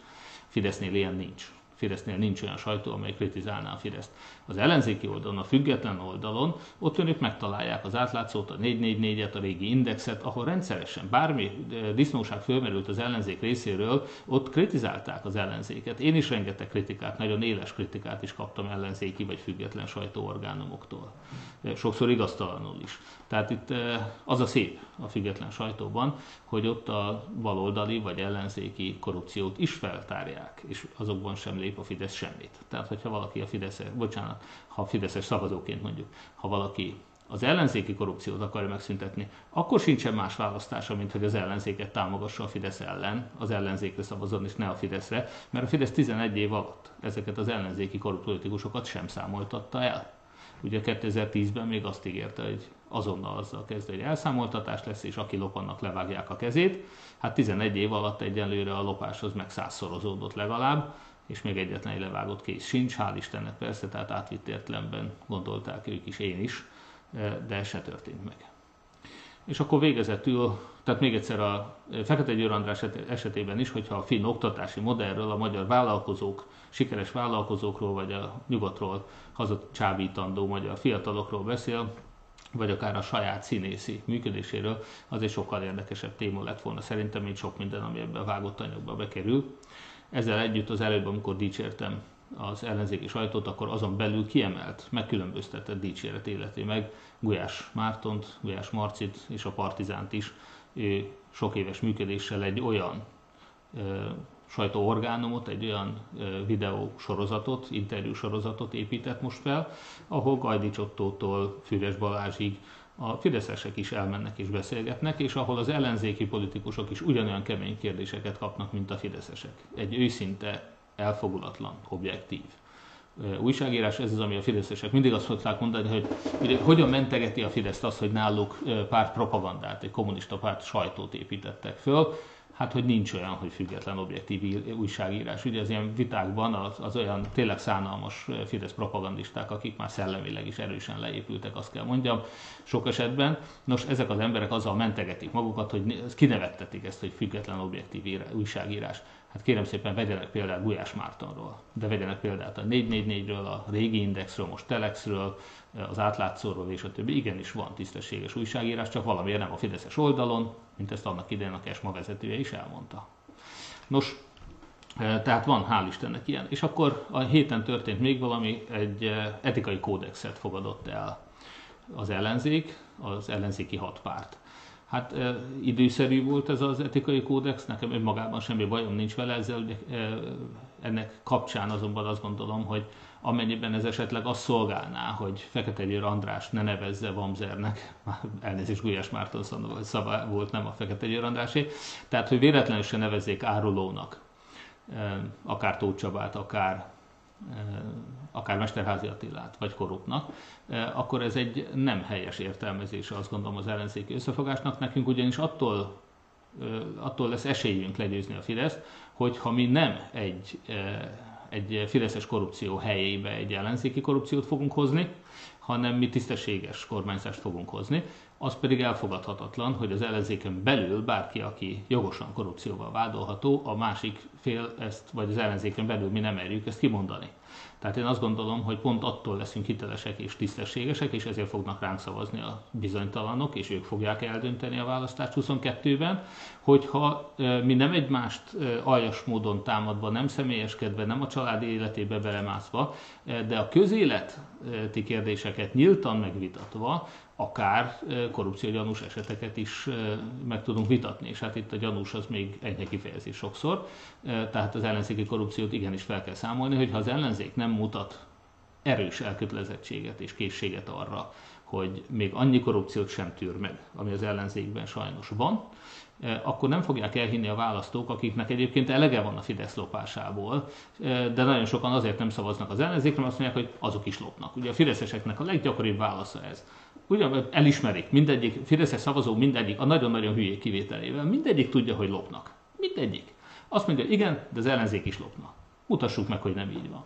Fidesznél ilyen nincs. Fidesznél nincs olyan sajtó, amely kritizálná a Fideszt. Az ellenzéki oldalon, a független oldalon, ott önök megtalálják az átlátszót, a 444-et, a régi indexet, ahol rendszeresen bármi disznóság fölmerült az ellenzék részéről, ott kritizálták az ellenzéket. Én is rengeteg kritikát, nagyon éles kritikát is kaptam ellenzéki vagy független sajtóorgánumoktól. Sokszor igaztalanul is. Tehát itt az a szép a független sajtóban, hogy ott a baloldali vagy ellenzéki korrupciót is feltárják, és azokban sem lép a Fidesz semmit. Tehát, hogyha valaki a Fidesz, bocsánat, ha a Fideszes szavazóként mondjuk, ha valaki az ellenzéki korrupciót akarja megszüntetni, akkor sincsen más választása, mint hogy az ellenzéket támogassa a Fidesz ellen, az ellenzékre szavazon, és ne a Fideszre, mert a Fidesz 11 év alatt ezeket az ellenzéki korrupt politikusokat sem számoltatta el. Ugye 2010-ben még azt ígérte, hogy azonnal azzal kezd, hogy elszámoltatás lesz, és aki lop, annak levágják a kezét. Hát 11 év alatt egyenlőre a lopáshoz meg százszorozódott legalább, és még egyetlen egy levágott kész sincs, hál' Istennek persze, tehát átvitt értelemben gondolták ők is, én is, de ez se történt meg. És akkor végezetül, tehát még egyszer a Fekete Győr András esetében is, hogyha a finn oktatási modellről, a magyar vállalkozók, sikeres vállalkozókról, vagy a nyugatról hazacsábítandó magyar fiatalokról beszél, vagy akár a saját színészi működéséről, az egy sokkal érdekesebb téma lett volna szerintem, mint sok minden, ami ebbe a vágott anyagba bekerül. Ezzel együtt az előbb, amikor dicsértem az ellenzéki sajtót, akkor azon belül kiemelt, megkülönböztetett dicséret életi meg Gulyás Mártont, Gulyás Marcit és a Partizánt is. Ő sok éves működéssel egy olyan sajtóorgánumot, egy olyan videó sorozatot, interjú sorozatot épített most fel, ahol Gajdi Csottótól Füres Balázsig a fideszesek is elmennek és beszélgetnek, és ahol az ellenzéki politikusok is ugyanolyan kemény kérdéseket kapnak, mint a fideszesek. Egy őszinte, elfogulatlan, objektív újságírás, ez az, ami a fideszesek mindig azt szokták mondani, hogy hogy hogyan mentegeti a Fideszt az, hogy náluk párt propagandát, egy kommunista párt sajtót építettek föl, hát hogy nincs olyan, hogy független objektív újságírás. Ugye az ilyen vitákban az, az olyan tényleg szánalmas Fidesz propagandisták, akik már szellemileg is erősen leépültek, azt kell mondjam, sok esetben. Nos, ezek az emberek azzal mentegetik magukat, hogy kinevettetik ezt, hogy független objektív újságírás. Hát kérem szépen vegyenek példát Gulyás Mártonról, de vegyenek példát a 444-ről, a régi indexről, most Telexről, az átlátszóról és a többi. Igenis van tisztességes újságírás, csak valamiért nem a Fideszes oldalon, mint ezt annak idején a Kesma vezetője is elmondta. Nos, e, tehát van, hál' Istennek ilyen. És akkor a héten történt még valami, egy e, etikai kódexet fogadott el az ellenzék, az ellenzéki hat párt. Hát e, időszerű volt ez az etikai kódex, nekem önmagában semmi bajom nincs vele ezzel, e, ennek kapcsán azonban azt gondolom, hogy amennyiben ez esetleg azt szolgálná, hogy Fekete Győr András ne nevezze Vamzernek, [laughs] elnézést Gulyás Márton szava volt, nem a Fekete Győr Andrásé, tehát hogy véletlenül se nevezzék árulónak, akár Tóth Csabát, akár akár Mesterházi Attilát, vagy korruptnak, akkor ez egy nem helyes értelmezése, azt gondolom, az ellenzéki összefogásnak. Nekünk ugyanis attól, attól lesz esélyünk legyőzni a Fideszt, hogyha mi nem egy egy fideszes korrupció helyébe egy ellenzéki korrupciót fogunk hozni, hanem mi tisztességes kormányzást fogunk hozni. Az pedig elfogadhatatlan, hogy az ellenzéken belül bárki, aki jogosan korrupcióval vádolható, a másik fél ezt, vagy az ellenzéken belül mi nem merjük ezt kimondani. Tehát én azt gondolom, hogy pont attól leszünk hitelesek és tisztességesek, és ezért fognak ránk szavazni a bizonytalanok, és ők fogják eldönteni a választást 22-ben, hogyha mi nem egymást aljas módon támadva, nem személyeskedve, nem a családi életébe belemászva, de a közéleti kérdéseket nyíltan megvitatva, akár korrupciógyanús eseteket is meg tudunk vitatni, és hát itt a gyanús az még egy kifejezés sokszor, tehát az ellenzéki korrupciót igenis fel kell számolni, hogy ha az ellenzék nem mutat erős elkötelezettséget és készséget arra, hogy még annyi korrupciót sem tűr meg, ami az ellenzékben sajnos van, akkor nem fogják elhinni a választók, akiknek egyébként elege van a Fidesz lopásából, de nagyon sokan azért nem szavaznak az ellenzékre, mert azt mondják, hogy azok is lopnak. Ugye a fideszeseknek a leggyakoribb válasza ez ugyan elismerik, mindegyik, Fideszes szavazó mindegyik, a nagyon-nagyon hülyék kivételével, mindegyik tudja, hogy lopnak. Mindegyik. Azt mondja, igen, de az ellenzék is lopna. Mutassuk meg, hogy nem így van.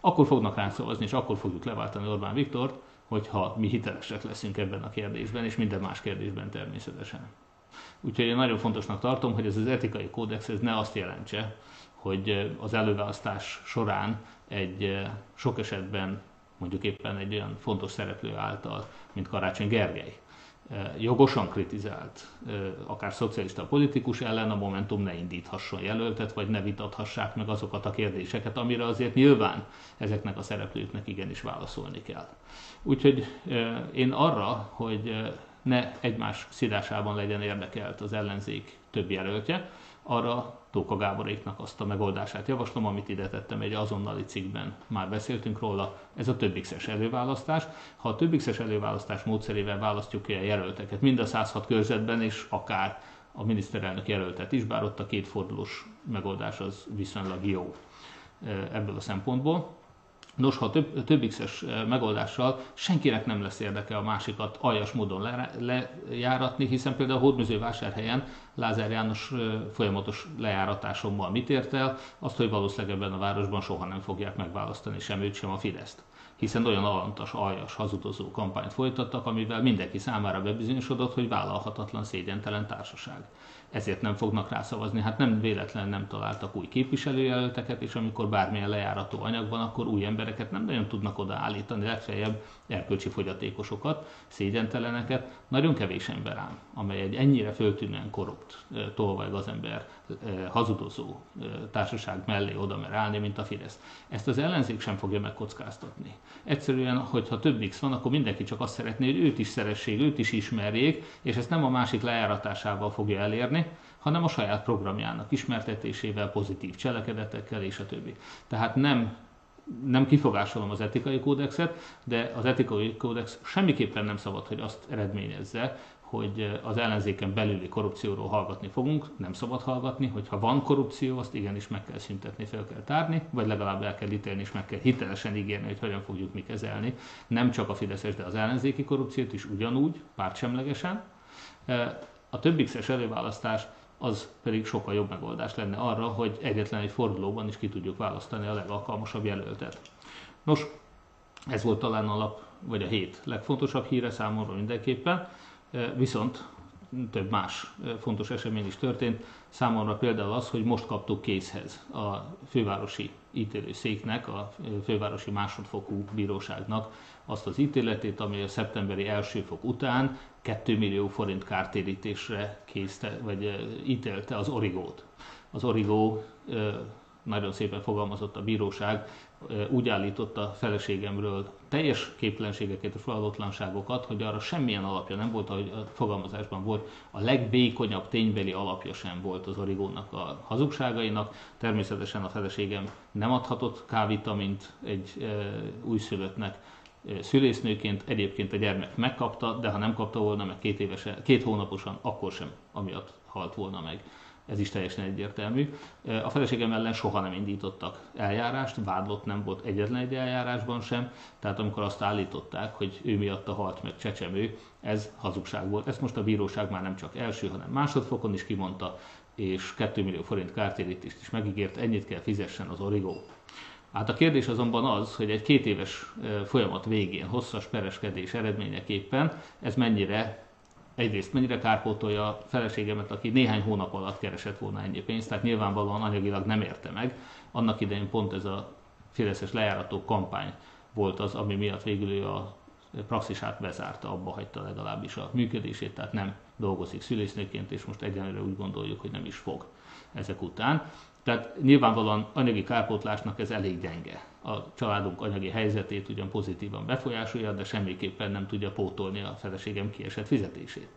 Akkor fognak ránk szavazni, és akkor fogjuk leváltani Orbán Viktort, hogyha mi hitelesek leszünk ebben a kérdésben, és minden más kérdésben természetesen. Úgyhogy én nagyon fontosnak tartom, hogy ez az etikai kódex ez ne azt jelentse, hogy az előválasztás során egy sok esetben mondjuk éppen egy olyan fontos szereplő által, mint Karácsony Gergely, jogosan kritizált, akár szocialista politikus ellen a Momentum ne indíthasson jelöltet, vagy ne vitathassák meg azokat a kérdéseket, amire azért nyilván ezeknek a szereplőknek igenis válaszolni kell. Úgyhogy én arra, hogy ne egymás szidásában legyen érdekelt az ellenzék több jelöltje, arra Tóka Gáboréknak azt a megoldását javaslom, amit ide tettem egy azonnali cikkben. Már beszéltünk róla, ez a többixes előválasztás. Ha a többixes előválasztás módszerével választjuk ki a jelölteket, mind a 106 körzetben, és akár a miniszterelnök jelöltet is, bár ott a kétfordulós megoldás az viszonylag jó ebből a szempontból, Nos, ha több, több X-es eh, megoldással senkinek nem lesz érdeke a másikat aljas módon lejáratni, hiszen például a Hódműzővásárhelyen Lázár János eh, folyamatos lejáratásommal mit ért el? Azt, hogy valószínűleg ebben a városban soha nem fogják megválasztani sem őt, sem a Fideszt hiszen olyan alantas, aljas, hazudozó kampányt folytattak, amivel mindenki számára bebizonyosodott, hogy vállalhatatlan, szégyentelen társaság ezért nem fognak rászavazni. Hát nem véletlen nem találtak új képviselőjelölteket, és amikor bármilyen lejárató anyag van, akkor új embereket nem nagyon tudnak odaállítani, legfeljebb erkölcsi fogyatékosokat, szégyenteleneket. Nagyon kevés ember ám, amely egy ennyire föltűnően korrupt, tolvaj az ember hazudozó társaság mellé oda mer állni, mint a Fidesz. Ezt az ellenzék sem fogja megkockáztatni. Egyszerűen, hogyha több X van, akkor mindenki csak azt szeretné, hogy őt is szeressék, őt is ismerjék, és ezt nem a másik lejáratásával fogja elérni, hanem a saját programjának ismertetésével, pozitív cselekedetekkel és a többi. Tehát nem nem kifogásolom az etikai kódexet, de az etikai kódex semmiképpen nem szabad, hogy azt eredményezze, hogy az ellenzéken belüli korrupcióról hallgatni fogunk, nem szabad hallgatni, hogy ha van korrupció, azt igenis meg kell szüntetni, fel kell tárni, vagy legalább el kell ítélni, és meg kell hitelesen ígérni, hogy hogyan fogjuk mi kezelni. Nem csak a Fideszes, de az ellenzéki korrupciót is ugyanúgy, pártsemlegesen. A többixes előválasztás az pedig sokkal jobb megoldás lenne arra, hogy egyetlen egy fordulóban is ki tudjuk választani a legalkalmasabb jelöltet. Nos, ez volt talán a lap, vagy a hét legfontosabb híre számomra mindenképpen, viszont több más fontos esemény is történt. Számomra például az, hogy most kaptuk készhez a fővárosi ítélőszéknek, a fővárosi másodfokú bíróságnak azt az ítéletét, ami a szeptemberi első fok után 2 millió forint kártérítésre készte, vagy ítélte az origót. Az origó nagyon szépen fogalmazott a bíróság, úgy állította feleségemről teljes képtelenségeket és feladotlanságokat, hogy arra semmilyen alapja nem volt, ahogy a fogalmazásban volt, a legbékonyabb ténybeli alapja sem volt az origónak a hazugságainak. Természetesen a feleségem nem adhatott kávitamint egy e, újszülöttnek, szülésznőként egyébként a gyermek megkapta, de ha nem kapta volna meg két, évesen, két hónaposan, akkor sem amiatt halt volna meg. Ez is teljesen egyértelmű. A feleségem ellen soha nem indítottak eljárást, vádlott nem volt egyetlen egy eljárásban sem, tehát amikor azt állították, hogy ő miatta halt meg csecsemő, ez hazugság volt. Ezt most a bíróság már nem csak első, hanem másodfokon is kimondta, és 2 millió forint kártérítést is megígért, ennyit kell fizessen az origó. Hát a kérdés azonban az, hogy egy két éves folyamat végén, hosszas pereskedés eredményeképpen ez mennyire egyrészt mennyire kárpótolja a feleségemet, aki néhány hónap alatt keresett volna ennyi pénzt, tehát nyilvánvalóan anyagilag nem érte meg. Annak idején pont ez a féleszes lejárató kampány volt az, ami miatt végül ő a praxisát bezárta, abba hagyta legalábbis a működését, tehát nem dolgozik szülésznőként, és most egyenlőre úgy gondoljuk, hogy nem is fog ezek után. Tehát nyilvánvalóan anyagi kárpótlásnak ez elég gyenge. A családunk anyagi helyzetét ugyan pozitívan befolyásolja, de semmiképpen nem tudja pótolni a feleségem kiesett fizetését.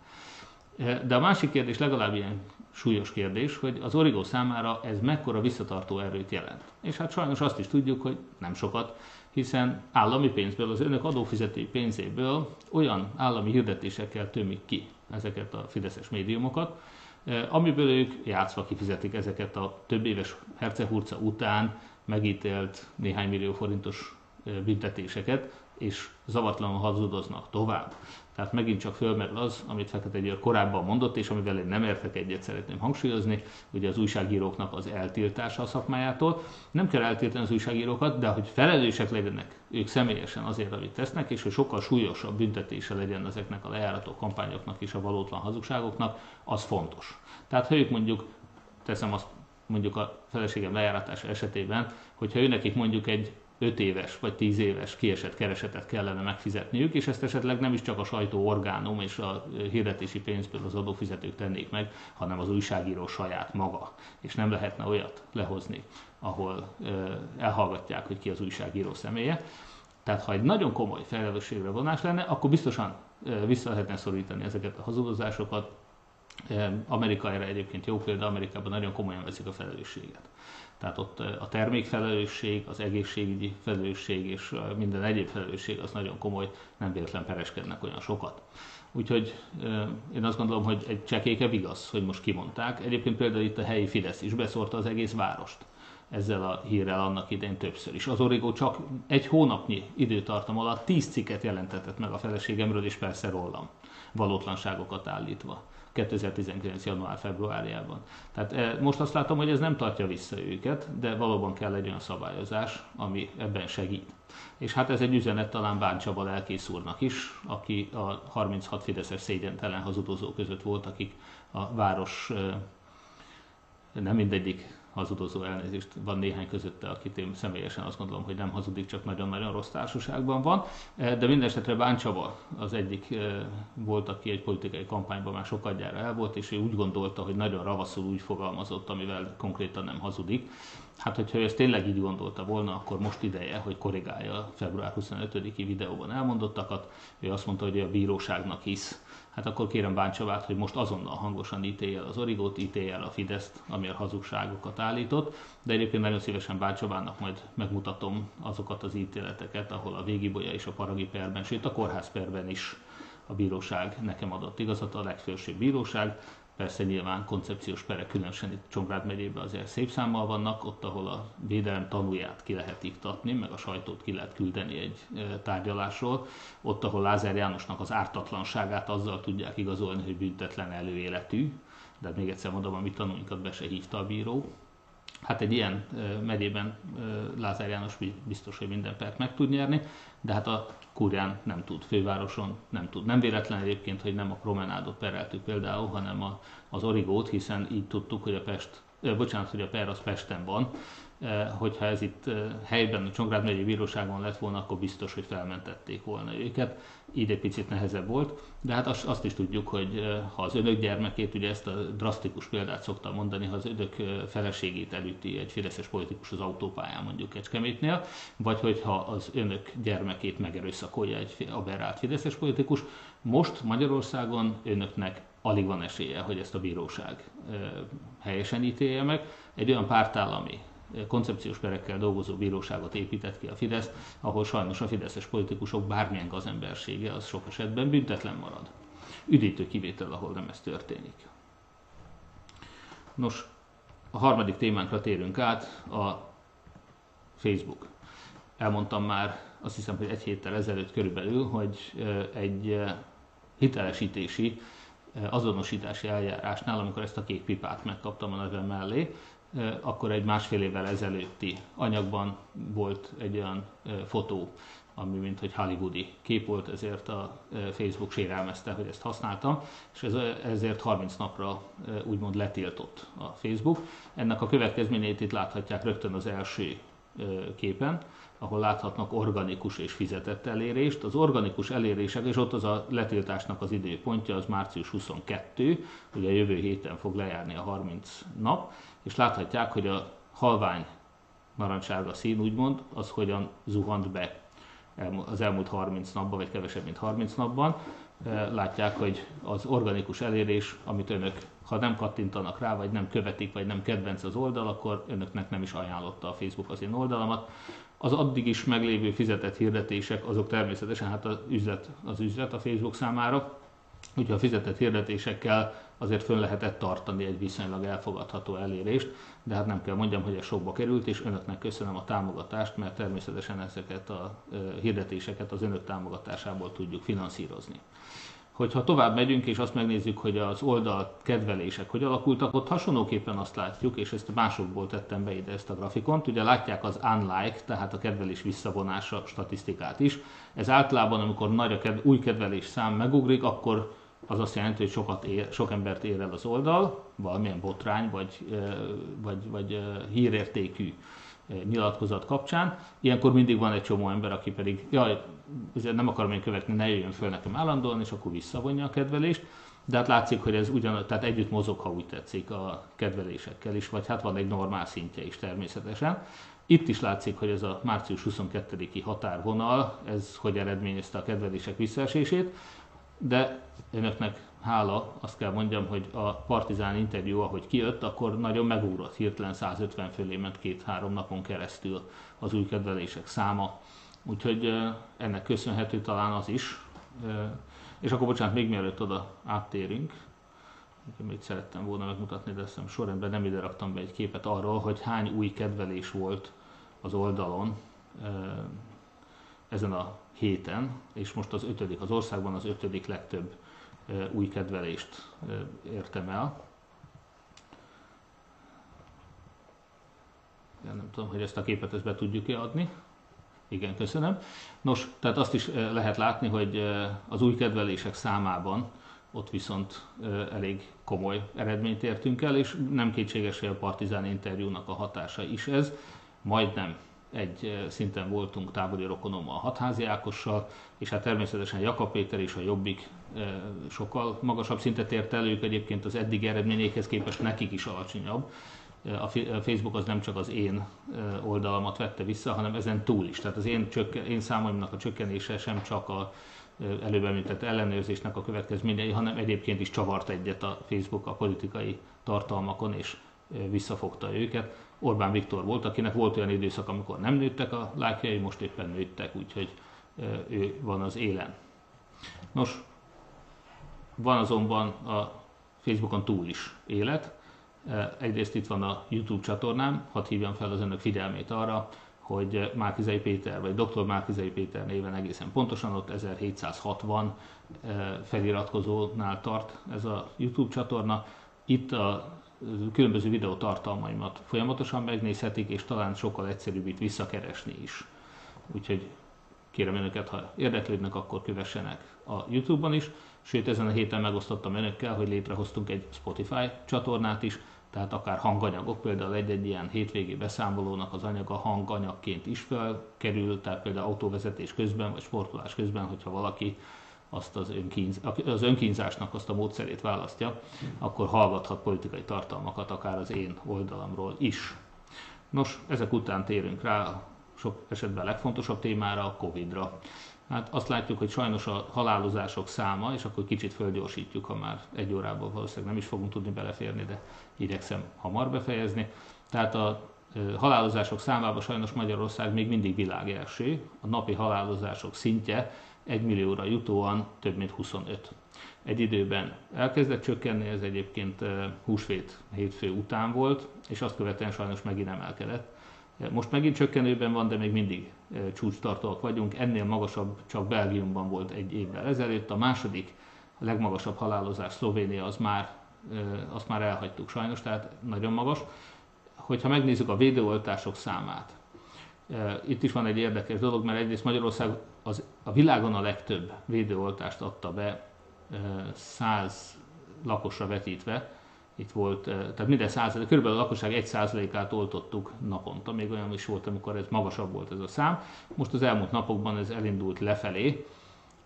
De a másik kérdés legalább ilyen súlyos kérdés, hogy az origó számára ez mekkora visszatartó erőt jelent. És hát sajnos azt is tudjuk, hogy nem sokat, hiszen állami pénzből, az önök adófizetői pénzéből olyan állami hirdetésekkel tömik ki ezeket a fideszes médiumokat, eh, amiből ők játszva kifizetik ezeket a több éves hercehurca után megítélt néhány millió forintos büntetéseket, és zavatlanul hazudoznak tovább. Tehát megint csak fölmerül az, amit Fekete Győr korábban mondott, és amivel én nem értek egyet, szeretném hangsúlyozni, ugye az újságíróknak az eltiltása a szakmájától. Nem kell eltiltani az újságírókat, de hogy felelősek legyenek ők személyesen azért, amit tesznek, és hogy sokkal súlyosabb büntetése legyen ezeknek a lejárató kampányoknak és a valótlan hazugságoknak, az fontos. Tehát ha ők mondjuk, teszem azt mondjuk a feleségem lejáratása esetében, hogyha ő nekik mondjuk egy 5 éves vagy 10 éves kiesett keresetet kellene megfizetniük, és ezt esetleg nem is csak a sajtó orgánum és a hirdetési pénzből az adófizetők tennék meg, hanem az újságíró saját maga. És nem lehetne olyat lehozni, ahol elhallgatják, hogy ki az újságíró személye. Tehát ha egy nagyon komoly felelősségre vonás lenne, akkor biztosan vissza lehetne szorítani ezeket a hazudozásokat. Amerika erre egyébként jó példa, Amerikában nagyon komolyan veszik a felelősséget. Tehát ott a termékfelelősség, az egészségügyi felelősség és minden egyéb felelősség az nagyon komoly, nem véletlen pereskednek olyan sokat. Úgyhogy én azt gondolom, hogy egy csekéke igaz, hogy most kimondták. Egyébként például itt a helyi Fidesz is beszórta az egész várost ezzel a hírrel annak idején többször is. Az Origo csak egy hónapnyi időtartam alatt tíz cikket jelentetett meg a feleségemről, és persze rólam, valótlanságokat állítva. 2019. január-februárjában. Tehát eh, most azt látom, hogy ez nem tartja vissza őket, de valóban kell egy olyan szabályozás, ami ebben segít. És hát ez egy üzenet talán Bán Csaba lelkész is, aki a 36 Fideszes szégyentelen hazudozó között volt, akik a város eh, nem mindegyik hazudozó elnézést. Van néhány közötte, akit én személyesen azt gondolom, hogy nem hazudik, csak nagyon-nagyon rossz társaságban van. Eh, de minden esetre Bán az egyik eh, volt, aki egy politikai kampányban már sokadjára el volt, és ő úgy gondolta, hogy nagyon ravaszul úgy fogalmazott, amivel konkrétan nem hazudik. Hát, hogyha ő ezt tényleg így gondolta volna, akkor most ideje, hogy korrigálja a február 25-i videóban elmondottakat. Ő azt mondta, hogy a bíróságnak hisz hát akkor kérem Báncsavát, hogy most azonnal hangosan ítélje az Origót, ítélje el a Fideszt, ami a hazugságokat állított, de egyébként nagyon szívesen Báncsavának majd megmutatom azokat az ítéleteket, ahol a Végibolya és a Paragi perben, sőt a kórház perben is a bíróság nekem adott igazat, a legfősőbb bíróság, Persze nyilván koncepciós perek, különösen itt Csongrád megyében azért szép számmal vannak, ott, ahol a védelem tanúját ki lehet iktatni, meg a sajtót ki lehet küldeni egy tárgyalásról, ott, ahol Lázár Jánosnak az ártatlanságát azzal tudják igazolni, hogy büntetlen előéletű, de még egyszer mondom, a mi tanúinkat be se hívta a bíró, Hát egy ilyen megyében Lázár János biztos, hogy minden pert meg tud nyerni, de hát a Kurján nem tud, fővároson nem tud. Nem véletlen egyébként, hogy nem a promenádot pereltük például, hanem a, az origót, hiszen így tudtuk, hogy a Pest, bocsánat, hogy a per az Pesten van, hogyha ez itt helyben a Csongrád megyei bíróságon lett volna, akkor biztos, hogy felmentették volna őket. Egy picit nehezebb volt, de hát azt, is tudjuk, hogy ha az önök gyermekét, ugye ezt a drasztikus példát szoktam mondani, ha az önök feleségét elüti egy fideszes politikus az autópályán mondjuk Kecskemétnél, vagy hogyha az önök gyermekét megerőszakolja egy aberrált fideszes politikus, most Magyarországon önöknek alig van esélye, hogy ezt a bíróság helyesen ítélje meg. Egy olyan pártállami koncepciós perekkel dolgozó bíróságot épített ki a Fidesz, ahol sajnos a fideszes politikusok bármilyen gazembersége az sok esetben büntetlen marad. Üdítő kivétel, ahol nem ez történik. Nos, a harmadik témánkra térünk át, a Facebook. Elmondtam már, azt hiszem, hogy egy héttel ezelőtt körülbelül, hogy egy hitelesítési azonosítási eljárásnál, amikor ezt a kék pipát megkaptam a nevem mellé, akkor egy másfél évvel ezelőtti anyagban volt egy olyan fotó, ami mint hogy hollywoodi kép volt, ezért a Facebook sérelmezte, hogy ezt használtam, és ez, ezért 30 napra úgymond letiltott a Facebook. Ennek a következményét itt láthatják rögtön az első képen, ahol láthatnak organikus és fizetett elérést. Az organikus elérések, és ott az a letiltásnak az időpontja, az március 22, ugye jövő héten fog lejárni a 30 nap, és láthatják, hogy a halvány narancssárga szín, úgymond, az hogyan zuhant be az elmúlt 30 napban, vagy kevesebb, mint 30 napban. Látják, hogy az organikus elérés, amit önök, ha nem kattintanak rá, vagy nem követik, vagy nem kedvenc az oldal, akkor önöknek nem is ajánlotta a Facebook az én oldalamat. Az addig is meglévő fizetett hirdetések, azok természetesen hát az üzlet, az üzlet a Facebook számára, úgyhogy a fizetett hirdetésekkel azért fönn lehetett tartani egy viszonylag elfogadható elérést, de hát nem kell mondjam, hogy ez sokba került, és önöknek köszönöm a támogatást, mert természetesen ezeket a hirdetéseket az önök támogatásából tudjuk finanszírozni. Hogyha tovább megyünk, és azt megnézzük, hogy az oldal kedvelések hogy alakultak, ott hasonlóképpen azt látjuk, és ezt másokból tettem be ide ezt a grafikont, ugye látják az unlike, tehát a kedvelés visszavonása statisztikát is. Ez általában, amikor nagy a kedv- új kedvelés szám megugrik, akkor az azt jelenti, hogy sokat ér, sok embert ér el az oldal, valamilyen botrány vagy, vagy, vagy hírértékű nyilatkozat kapcsán. Ilyenkor mindig van egy csomó ember, aki pedig, jaj, nem akarom én követni, ne jöjjön föl nekem állandóan, és akkor visszavonja a kedvelést. De hát látszik, hogy ez ugyan, tehát együtt mozog, ha úgy tetszik, a kedvelésekkel is, vagy hát van egy normál szintje is természetesen. Itt is látszik, hogy ez a március 22-i határvonal, ez hogy eredményezte a kedvelések visszaesését de önöknek hála, azt kell mondjam, hogy a Partizán interjú, ahogy kijött, akkor nagyon megugrott, hirtelen 150 fölé ment két-három napon keresztül az új kedvelések száma. Úgyhogy ennek köszönhető talán az is. És akkor bocsánat, még mielőtt oda áttérünk, még szerettem volna megmutatni, de azt sorrendben nem ide raktam be egy képet arról, hogy hány új kedvelés volt az oldalon ezen a héten, és most az ötödik, az országban az ötödik legtöbb új kedvelést értem el. Ja, nem tudom, hogy ezt a képet ezt be tudjuk-e adni. Igen, köszönöm. Nos, tehát azt is lehet látni, hogy az új kedvelések számában ott viszont elég komoly eredményt értünk el, és nem kétséges, hogy a Partizán interjúnak a hatása is ez. Majdnem egy szinten voltunk tábori rokonommal, a hatházi Ákossal, és hát természetesen Jakab Péter és a Jobbik sokkal magasabb szintet ért el, ők egyébként az eddig eredményéhez képest nekik is alacsonyabb. A Facebook az nem csak az én oldalamat vette vissza, hanem ezen túl is. Tehát az én, csökken, én számaimnak a csökkenése sem csak a előbb említett ellenőrzésnek a következményei, hanem egyébként is csavart egyet a Facebook a politikai tartalmakon, és visszafogta őket. Orbán Viktor volt, akinek volt olyan időszak, amikor nem nőttek a lájkjai, most éppen nőttek, úgyhogy ő van az élen. Nos, van azonban a Facebookon túl is élet. Egyrészt itt van a YouTube csatornám, hadd hívjam fel az önök figyelmét arra, hogy Márkizai Péter, vagy dr. Márkizai Péter néven egészen pontosan, ott 1760 feliratkozónál tart ez a YouTube csatorna. Itt a különböző videótartalmaimat folyamatosan megnézhetik, és talán sokkal egyszerűbb itt visszakeresni is. Úgyhogy kérem önöket, ha érdeklődnek, akkor kövessenek a YouTube-on is. Sőt, ezen a héten megosztottam önökkel, hogy létrehoztunk egy Spotify csatornát is, tehát akár hanganyagok, például egy-egy ilyen hétvégi beszámolónak az anyaga hanganyagként is felkerül, tehát például autóvezetés közben, vagy sportolás közben, hogyha valaki azt az, önkínz, az önkínzásnak azt a módszerét választja, akkor hallgathat politikai tartalmakat akár az én oldalamról is. Nos, ezek után térünk rá sok esetben a legfontosabb témára, a Covid-ra. Hát azt látjuk, hogy sajnos a halálozások száma, és akkor kicsit fölgyorsítjuk, ha már egy órában valószínűleg nem is fogunk tudni beleférni, de igyekszem hamar befejezni. Tehát a halálozások számában sajnos Magyarország még mindig világ első. A napi halálozások szintje 1 millióra jutóan több mint 25. Egy időben elkezdett csökkenni, ez egyébként húsvét hétfő után volt, és azt követően sajnos megint emelkedett. Most megint csökkenőben van, de még mindig csúcstartóak vagyunk. Ennél magasabb csak Belgiumban volt egy évvel ezelőtt. A második legmagasabb halálozás Szlovénia, az már, azt már elhagytuk sajnos, tehát nagyon magas. hogyha megnézzük a védőoltások számát, itt is van egy érdekes dolog, mert egyrészt Magyarország az, a világon a legtöbb védőoltást adta be 100 lakosra vetítve. Itt volt, tehát minden százalék, körülbelül a lakosság egy százalékát oltottuk naponta, még olyan is volt, amikor ez magasabb volt ez a szám. Most az elmúlt napokban ez elindult lefelé.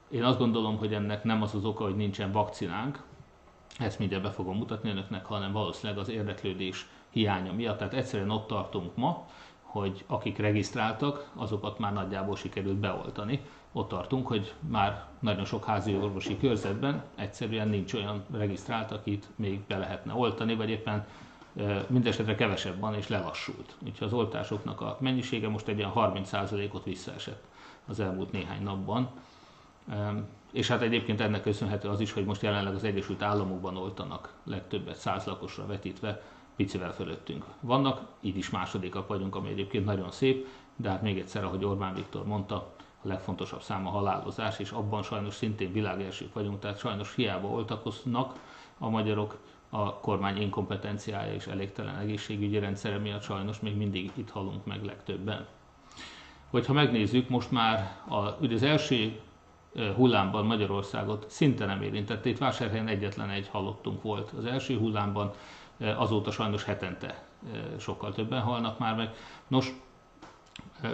Én azt gondolom, hogy ennek nem az az oka, hogy nincsen vakcinánk, ezt mindjárt be fogom mutatni önöknek, hanem valószínűleg az érdeklődés hiánya miatt. Tehát egyszerűen ott tartunk ma, hogy akik regisztráltak, azokat már nagyjából sikerült beoltani. Ott tartunk, hogy már nagyon sok házi orvosi körzetben egyszerűen nincs olyan regisztrált, akit még be lehetne oltani, vagy éppen mindesetre kevesebb van és lelassult. Úgyhogy az oltásoknak a mennyisége most egy ilyen 30%-ot visszaesett az elmúlt néhány napban. És hát egyébként ennek köszönhető az is, hogy most jelenleg az Egyesült Államokban oltanak legtöbbet száz lakosra vetítve, picivel fölöttünk vannak, így is másodikak vagyunk, ami egyébként nagyon szép, de hát még egyszer, ahogy Orbán Viktor mondta, a legfontosabb szám a halálozás, és abban sajnos szintén világelsők vagyunk, tehát sajnos hiába oltakoznak a magyarok, a kormány inkompetenciája és elégtelen egészségügyi rendszere miatt sajnos még mindig itt halunk meg legtöbben. Hogyha megnézzük, most már a, ugye az első hullámban Magyarországot szinte nem érintett. Itt Vásárhelyen egyetlen egy halottunk volt az első hullámban, azóta sajnos hetente sokkal többen halnak már meg. Nos,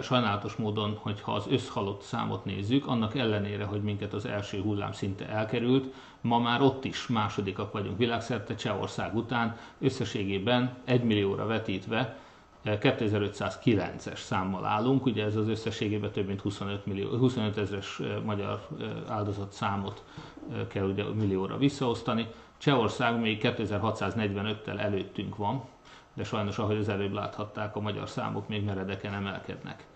sajnálatos módon, hogyha az összhalott számot nézzük, annak ellenére, hogy minket az első hullám szinte elkerült, ma már ott is másodikak vagyunk világszerte Csehország után, összességében 1 millióra vetítve 2509-es számmal állunk, ugye ez az összességében több mint 25, millió, 25 ezres magyar áldozat számot kell ugye millióra visszaosztani. Csehország még 2645-tel előttünk van, de sajnos, ahogy az előbb láthatták, a magyar számok még meredeken emelkednek.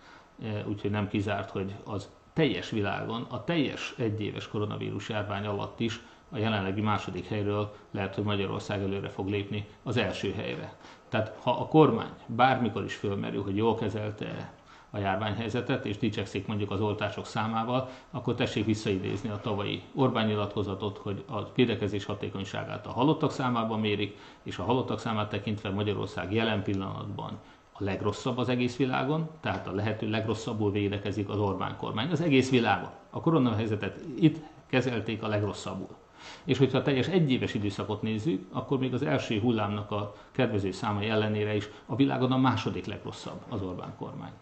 Úgyhogy nem kizárt, hogy az teljes világon, a teljes egyéves koronavírus járvány alatt is a jelenlegi második helyről lehet, hogy Magyarország előre fog lépni az első helyre. Tehát ha a kormány bármikor is fölmerül, hogy jól kezelte a járványhelyzetet, és dicsekszik mondjuk az oltások számával, akkor tessék visszaidézni a tavalyi Orbán nyilatkozatot, hogy a védekezés hatékonyságát a halottak számában mérik, és a halottak számát tekintve Magyarország jelen pillanatban a legrosszabb az egész világon, tehát a lehető legrosszabbul védekezik az Orbán kormány. Az egész világon. A koronahelyzetet itt kezelték a legrosszabbul. És hogyha a teljes egyéves időszakot nézzük, akkor még az első hullámnak a kedvező számai ellenére is a világon a második legrosszabb az Orbán kormány.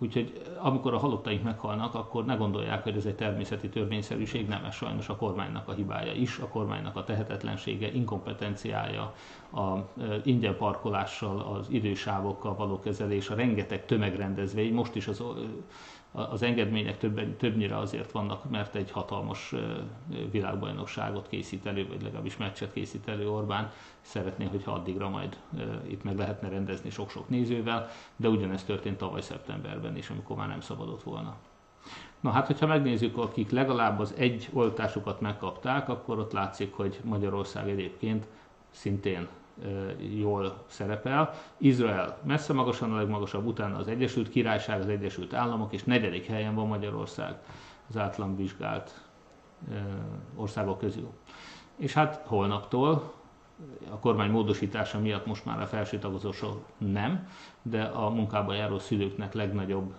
Úgyhogy amikor a halottaink meghalnak, akkor ne gondolják, hogy ez egy természeti törvényszerűség, nem, ez sajnos a kormánynak a hibája is, a kormánynak a tehetetlensége, inkompetenciája, a ingyen parkolással, az idősávokkal való kezelés, a rengeteg tömegrendezvény, most is az az engedmények több, többnyire azért vannak, mert egy hatalmas világbajnokságot készít elő, vagy legalábbis meccset készít elő Orbán. Szeretné, hogyha addigra majd itt meg lehetne rendezni sok-sok nézővel, de ugyanezt történt tavaly szeptemberben is, amikor már nem szabadott volna. Na hát, hogyha megnézzük, akik legalább az egy oltásukat megkapták, akkor ott látszik, hogy Magyarország egyébként szintén jól szerepel. Izrael messze magasan a legmagasabb, utána az Egyesült Királyság, az Egyesült Államok, és negyedik helyen van Magyarország az átlan vizsgált országok közül. És hát holnaptól a kormány módosítása miatt most már a felső tagozósor nem, de a munkába járó szülőknek legnagyobb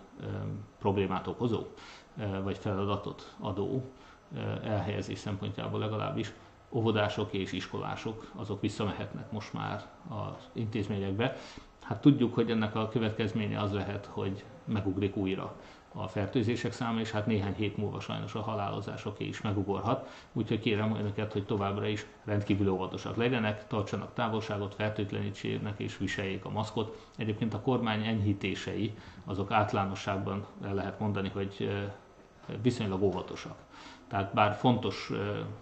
problémát okozó, vagy feladatot adó elhelyezés szempontjából legalábbis óvodások és iskolások, azok visszamehetnek most már az intézményekbe. Hát tudjuk, hogy ennek a következménye az lehet, hogy megugrik újra a fertőzések száma, és hát néhány hét múlva sajnos a halálozásoké is megugorhat. Úgyhogy kérem önöket, hogy továbbra is rendkívül óvatosak legyenek, tartsanak távolságot, fertőtlenítsének és viseljék a maszkot. Egyébként a kormány enyhítései, azok általánosságban lehet mondani, hogy viszonylag óvatosak. Tehát bár fontos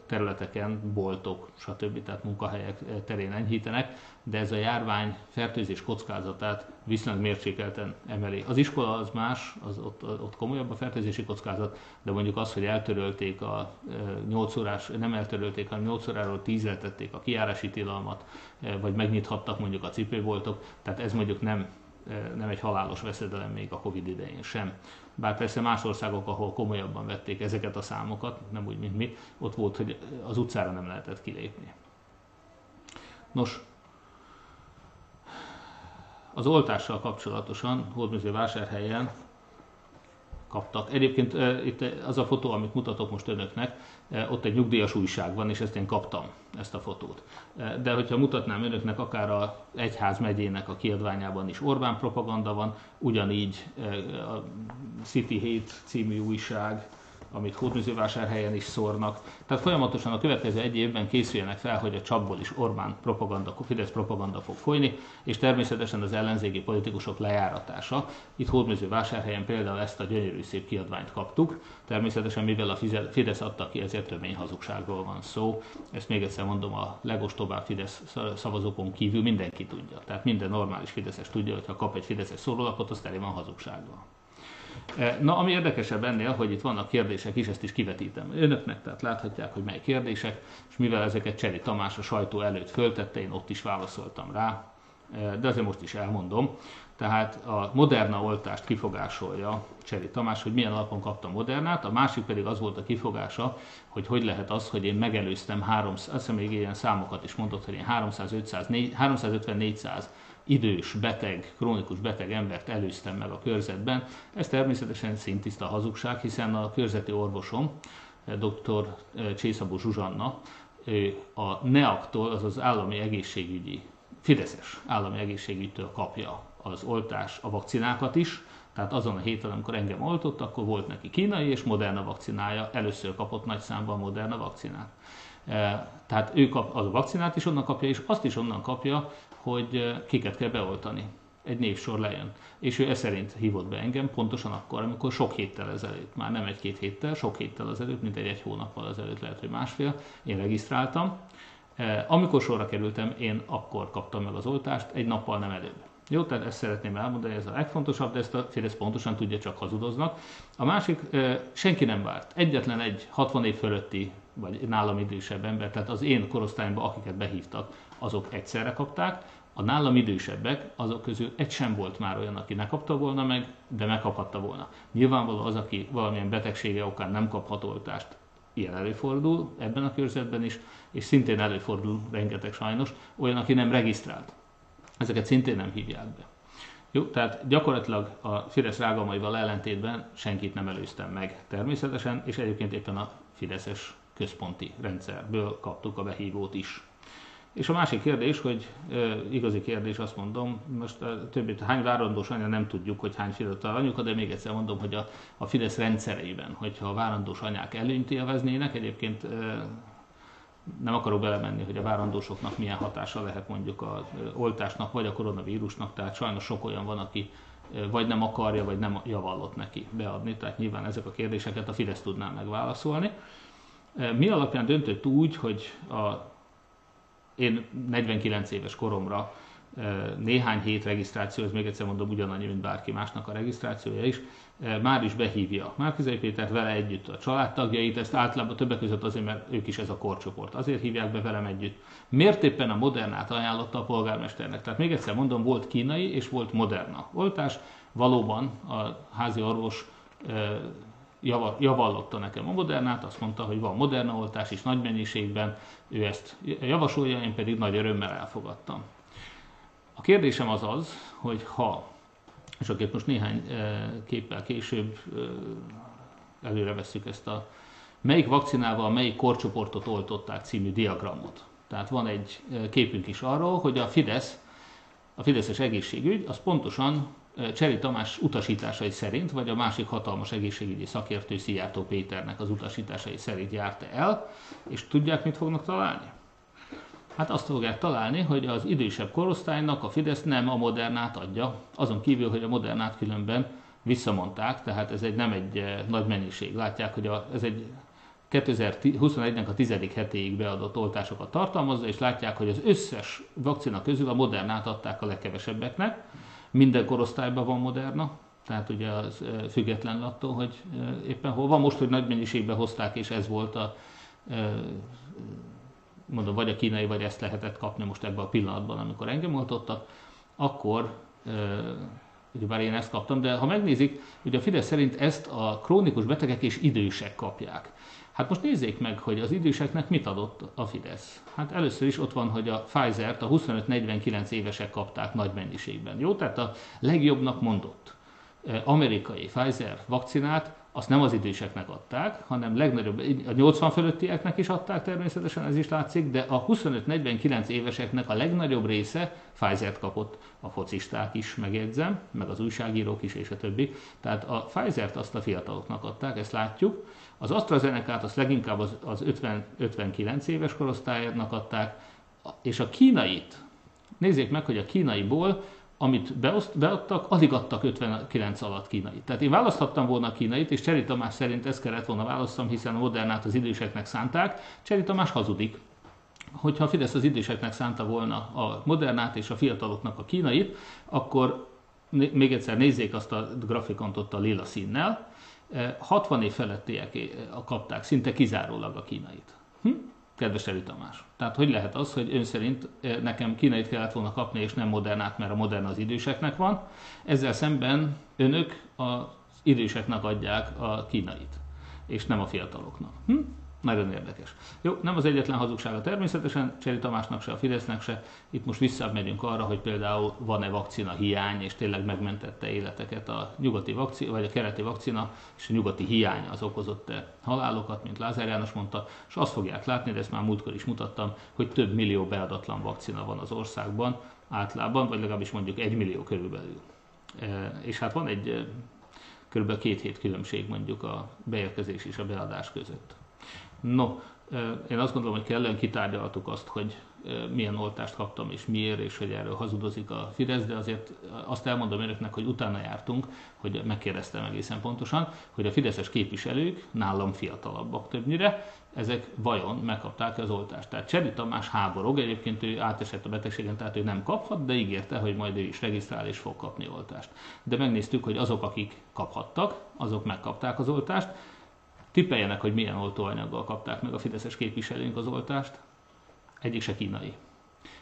területeken, boltok, stb. tehát munkahelyek terén enyhítenek, de ez a járvány fertőzés kockázatát viszonylag mérsékelten emeli. Az iskola az más, az ott, ott komolyabb a fertőzési kockázat, de mondjuk az, hogy eltörölték a 8 órás, nem eltörölték, hanem 8 óráról 10 tették a kiárási tilalmat, vagy megnyithattak mondjuk a cipőboltok, tehát ez mondjuk nem nem egy halálos veszedelem még a Covid idején sem. Bár persze más országok, ahol komolyabban vették ezeket a számokat, nem úgy, mint mi, ott volt, hogy az utcára nem lehetett kilépni. Nos, Az oltással kapcsolatosan Hódműző vásárhelyen kaptak. Egyébként itt az a fotó, amit mutatok most önöknek, ott egy nyugdíjas újság van, és ezt én kaptam, ezt a fotót. De hogyha mutatnám önöknek, akár a Egyház megyének a kiadványában is Orbán propaganda van, ugyanígy a City Hate című újság, amit Hódműzővásárhelyen is szórnak. Tehát folyamatosan a következő egy évben készüljenek fel, hogy a csapból is Orbán propaganda, Fidesz propaganda fog folyni, és természetesen az ellenzéki politikusok lejáratása. Itt Hódműzővásárhelyen például ezt a gyönyörű szép kiadványt kaptuk. Természetesen, mivel a Fidesz adta ki, ezért tömény hazugságról van szó. Ezt még egyszer mondom, a legostobább Fidesz szavazókon kívül mindenki tudja. Tehát minden normális Fideszes tudja, hogy ha kap egy Fideszes szórólapot, az tele van hazugsággal. Eh, na, ami érdekesebb ennél, hogy itt vannak kérdések is, ezt is kivetítem önöknek, tehát láthatják, hogy mely kérdések, és mivel ezeket Cseri Tamás a sajtó előtt föltette, én ott is válaszoltam rá, eh, de azért most is elmondom. Tehát a Moderna oltást kifogásolja Cseri Tamás, hogy milyen alapon kapta Modernát, a másik pedig az volt a kifogása, hogy hogy lehet az, hogy én megelőztem, három, azt hiszem még ilyen számokat is mondott, hogy én 350-400 idős, beteg, krónikus beteg embert előztem meg a körzetben. Ez természetesen szintiszta hazugság, hiszen a körzeti orvosom, dr. Csészabó Zsuzsanna, a NEAK-tól, az állami egészségügyi, Fideszes állami egészségügytől kapja az oltás, a vakcinákat is, tehát azon a héten, amikor engem oltott, akkor volt neki kínai és Moderna vakcinája, először kapott nagy számban Moderna vakcinát. Tehát ő kap, az a vakcinát is onnan kapja, és azt is onnan kapja, hogy kiket kell beoltani. Egy névsor lejön. És ő e szerint hívott be engem, pontosan akkor, amikor sok héttel ezelőtt, már nem egy-két héttel, sok héttel ezelőtt, mint egy egy hónappal ezelőtt, lehet, hogy másfél, én regisztráltam. Amikor sorra kerültem, én akkor kaptam meg az oltást, egy nappal nem előbb. Jó, tehát ezt szeretném elmondani, ez a legfontosabb, de ezt a Fidesz pontosan tudja, csak hazudoznak. A másik, senki nem várt. Egyetlen egy 60 év fölötti, vagy nálam idősebb ember, tehát az én korosztályomban, akiket behívtak, azok egyszerre kapták, a nálam idősebbek, azok közül egy sem volt már olyan, aki ne kapta volna meg, de megkaphatta volna. Nyilvánvaló az, aki valamilyen betegsége okán nem kaphat oltást, ilyen előfordul ebben a körzetben is, és szintén előfordul rengeteg sajnos, olyan, aki nem regisztrált. Ezeket szintén nem hívják be. Jó, tehát gyakorlatilag a Fidesz rágalmaival ellentétben senkit nem előztem meg természetesen, és egyébként éppen a Fideszes központi rendszerből kaptuk a behívót is. És a másik kérdés, hogy e, igazi kérdés, azt mondom, most a többit, hány várandós anya nem tudjuk, hogy hány fiatal anyuka, de még egyszer mondom, hogy a, a Fidesz rendszereiben, hogyha a várandós anyák előnyt élveznének, egyébként e, nem akarok belemenni, hogy a várandósoknak milyen hatása lehet mondjuk az oltásnak, vagy a koronavírusnak, tehát sajnos sok olyan van, aki vagy nem akarja, vagy nem javallott neki beadni, tehát nyilván ezek a kérdéseket a Fidesz tudná megválaszolni. Mi alapján döntött úgy, hogy a én 49 éves koromra néhány hét regisztráció, ez még egyszer mondom ugyanannyi, mint bárki másnak a regisztrációja is, már is behívja Márkizai Pétert vele együtt a családtagjait, ezt általában többek között azért, mert ők is ez a korcsoport. Azért hívják be velem együtt. Miért éppen a modernát ajánlotta a polgármesternek? Tehát még egyszer mondom, volt kínai és volt moderna oltás. Valóban a házi orvos javallotta nekem a modernát, azt mondta, hogy van moderna oltás is nagy mennyiségben, ő ezt javasolja, én pedig nagy örömmel elfogadtam. A kérdésem az az, hogy ha, és akkor most néhány képpel később előre veszük ezt a melyik vakcinával melyik korcsoportot oltották című diagramot. Tehát van egy képünk is arról, hogy a Fidesz, a Fideszes egészségügy, az pontosan Cseri Tamás utasításai szerint, vagy a másik hatalmas egészségügyi szakértő Szijjártó Péternek az utasításai szerint járta el, és tudják, mit fognak találni? Hát azt fogják találni, hogy az idősebb korosztálynak a Fidesz nem a modernát adja, azon kívül, hogy a modernát különben visszamondták, tehát ez egy nem egy nagy mennyiség. Látják, hogy a, ez egy 2021-nek a tizedik hetéig beadott oltásokat tartalmazza, és látják, hogy az összes vakcina közül a modernát adták a legkevesebbeknek, minden korosztályban van Moderna, tehát ugye az független attól, hogy éppen hol van. Most, hogy nagy mennyiségben hozták, és ez volt a mondom, vagy a kínai, vagy ezt lehetett kapni most ebben a pillanatban, amikor engem oltottak, akkor ugye bár én ezt kaptam, de ha megnézik, ugye a Fidesz szerint ezt a krónikus betegek és idősek kapják. Hát most nézzék meg, hogy az időseknek mit adott a Fidesz. Hát először is ott van, hogy a Pfizer-t a 25-49 évesek kapták nagy mennyiségben. Jó, tehát a legjobbnak mondott amerikai Pfizer vakcinát azt nem az időseknek adták, hanem legnagyobb, a 80 fölöttieknek is adták természetesen, ez is látszik, de a 25-49 éveseknek a legnagyobb része Pfizer-t kapott, a focisták is megjegyzem, meg az újságírók is, és a többi. Tehát a Pfizer-t azt a fiataloknak adták, ezt látjuk. Az AstraZeneca-t azt leginkább az, az 50, 59 éves korosztálynak adták, és a kínait, nézzék meg, hogy a kínaiból amit beoszt, beadtak, alig adtak 59 alatt kínait. Tehát én választhattam volna a kínait, és Cseri Tamás szerint ezt kellett volna választom, hiszen a modernát az időseknek szánták. Cseri Tamás hazudik. Hogyha a Fidesz az időseknek szánta volna a modernát és a fiataloknak a kínait, akkor még egyszer nézzék azt a grafikont ott a lila színnel, 60 év felettiek eh, kapták szinte kizárólag a kínait. Hm? kedves Eli Tamás. Tehát hogy lehet az, hogy ön szerint eh, nekem kínait kellett volna kapni, és nem modernát, mert a modern az időseknek van. Ezzel szemben önök az időseknek adják a kínait, és nem a fiataloknak. Hm? Nagyon érdekes. Jó, nem az egyetlen hazugsága természetesen, Cseri Tamásnak se, a Fidesznek se. Itt most visszamegyünk arra, hogy például van-e vakcina hiány, és tényleg megmentette életeket a nyugati vakcina, vagy a keleti vakcina, és a nyugati hiány az okozott halálokat, mint Lázár János mondta, és azt fogják látni, de ezt már múltkor is mutattam, hogy több millió beadatlan vakcina van az országban, általában, vagy legalábbis mondjuk egy millió körülbelül. E, és hát van egy e, kb. két hét különbség mondjuk a beérkezés és a beadás között. No, én azt gondolom, hogy kellően kitárgyaltuk azt, hogy milyen oltást kaptam és miért, és hogy erről hazudozik a Fidesz, de azért azt elmondom önöknek, hogy utána jártunk, hogy megkérdeztem egészen pontosan, hogy a fideszes képviselők nálam fiatalabbak többnyire, ezek vajon megkapták az oltást. Tehát Cseri Tamás háborog, egyébként ő átesett a betegségen, tehát ő nem kaphat, de ígérte, hogy majd ő is regisztrál és fog kapni oltást. De megnéztük, hogy azok, akik kaphattak, azok megkapták az oltást, Tippeljenek, hogy milyen oltóanyaggal kapták meg a fideszes képviselőink az oltást. Egyik se kínai.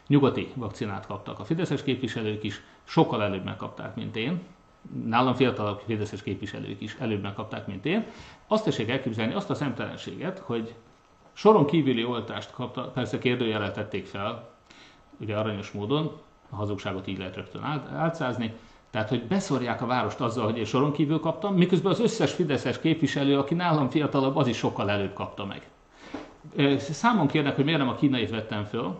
Nyugati vakcinát kaptak a fideszes képviselők is, sokkal előbb megkapták, mint én. Nálam fiatalabb fideszes képviselők is előbb megkapták, mint én. Azt tessék elképzelni, azt a szemtelenséget, hogy soron kívüli oltást kapta, persze kérdőjelet tették fel, ugye aranyos módon, a hazugságot így lehet rögtön átszázni, tehát, hogy beszorják a várost azzal, hogy én soron kívül kaptam, miközben az összes fideszes képviselő, aki nálam fiatalabb, az is sokkal előbb kapta meg. Számon kérnek, hogy miért nem a kínait vettem föl,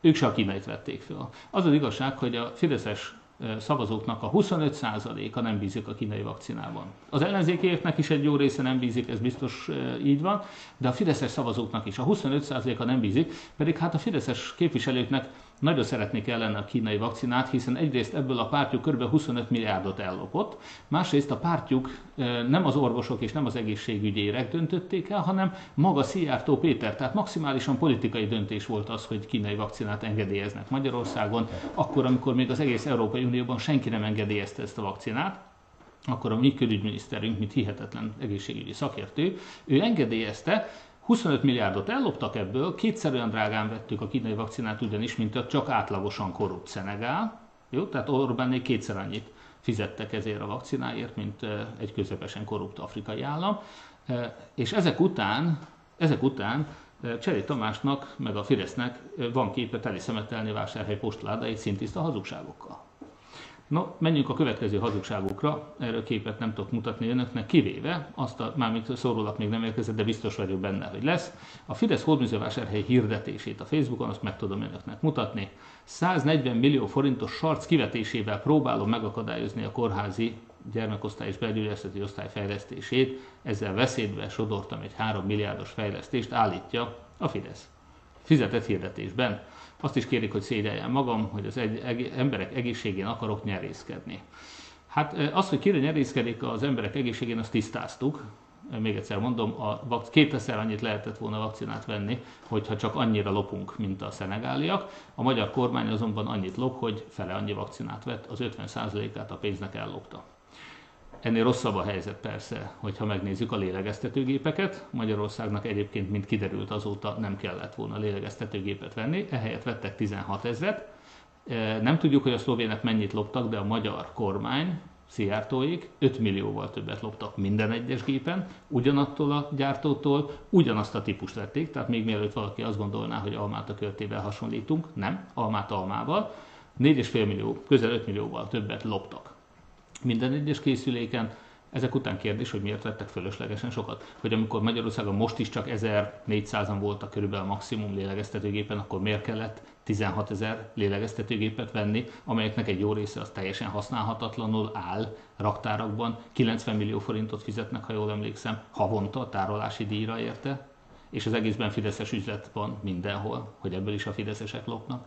ők se a kínait vették föl. Az az igazság, hogy a fideszes szavazóknak a 25%-a nem bízik a kínai vakcinában. Az ellenzékieknek is egy jó része nem bízik, ez biztos így van, de a fideszes szavazóknak is a 25%-a nem bízik, pedig hát a fideszes képviselőknek nagyon szeretnék ellene a kínai vakcinát, hiszen egyrészt ebből a pártjuk kb. 25 milliárdot ellopott, másrészt a pártjuk nem az orvosok és nem az egészségügyi érek döntötték el, hanem maga Szijjártó Péter. Tehát maximálisan politikai döntés volt az, hogy kínai vakcinát engedélyeznek Magyarországon, akkor, amikor még az egész Európai Unióban senki nem engedélyezte ezt a vakcinát akkor a mi külügyminiszterünk, mint hihetetlen egészségügyi szakértő, ő engedélyezte, 25 milliárdot elloptak ebből, kétszer olyan drágán vettük a kínai vakcinát ugyanis, mint a csak átlagosan korrupt Szenegál. Jó? Tehát Orbánnék kétszer annyit fizettek ezért a vakcináért, mint egy közepesen korrupt afrikai állam. És ezek után, ezek után Cseri Tamásnak, meg a Fidesznek van képe teli szemetelni vásárhely postládáit szintiszta hazugságokkal. No, menjünk a következő hazugságukra, erről képet nem tudok mutatni önöknek, kivéve, azt a, mármint szórólap még nem érkezett, de biztos vagyok benne, hogy lesz. A Fidesz hódműzővásárhely hirdetését a Facebookon, azt meg tudom önöknek mutatni. 140 millió forintos sarc kivetésével próbálom megakadályozni a kórházi gyermekosztály és belgyógyászati osztály fejlesztését, ezzel veszélybe sodortam egy 3 milliárdos fejlesztést, állítja a Fidesz. Fizetett hirdetésben. Azt is kérik, hogy szégyeljem magam, hogy az egy, eg, emberek egészségén akarok nyerészkedni. Hát az, hogy kire nyerészkedik az emberek egészségén, azt tisztáztuk. Még egyszer mondom, a kétezer annyit lehetett volna vakcinát venni, hogyha csak annyira lopunk, mint a szenegáliak. A magyar kormány azonban annyit lop, hogy fele annyi vakcinát vett, az 50%-át a pénznek ellopta. Ennél rosszabb a helyzet persze, hogyha megnézzük a lélegeztetőgépeket. Magyarországnak egyébként, mint kiderült azóta, nem kellett volna lélegeztetőgépet venni, ehelyett vettek 16 ezret. E, nem tudjuk, hogy a szlovének mennyit loptak, de a magyar kormány Szijjártóék 5 millióval többet loptak minden egyes gépen, ugyanattól a gyártótól ugyanazt a típust vették, tehát még mielőtt valaki azt gondolná, hogy almát a körtével hasonlítunk, nem, almát almával, 4,5 millió, közel 5 millióval többet loptak. Minden egyes készüléken ezek után kérdés, hogy miért vettek fölöslegesen sokat. Hogy amikor Magyarországon most is csak 1400-an voltak körülbelül a maximum lélegeztetőgépen, akkor miért kellett 16 ezer lélegeztetőgépet venni, amelyeknek egy jó része az teljesen használhatatlanul áll raktárakban. 90 millió forintot fizetnek, ha jól emlékszem, havonta a tárolási díjra érte, és az egészben fideszes üzlet van mindenhol, hogy ebből is a fideszesek lopnak.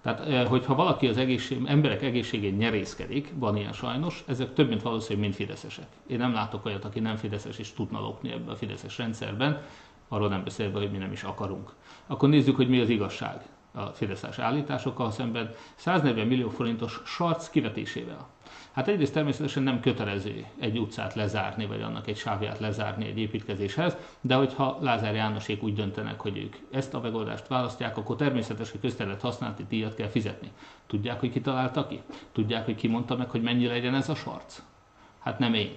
Tehát, hogyha valaki az egészség, emberek egészségén nyerészkedik, van ilyen sajnos, ezek több mint valószínű mind fideszesek. Én nem látok olyat, aki nem fideszes és tudna lopni ebbe a fideszes rendszerben, arról nem beszélve, hogy mi nem is akarunk. Akkor nézzük, hogy mi az igazság a fideszes állításokkal szemben 140 millió forintos sarc kivetésével. Hát egyrészt természetesen nem kötelező egy utcát lezárni, vagy annak egy sávját lezárni egy építkezéshez, de hogyha Lázár Jánosék úgy döntenek, hogy ők ezt a megoldást választják, akkor természetesen hogy közterület használati díjat kell fizetni. Tudják, hogy ki találta ki? Tudják, hogy ki mondta meg, hogy mennyi legyen ez a sarc? Hát nem én.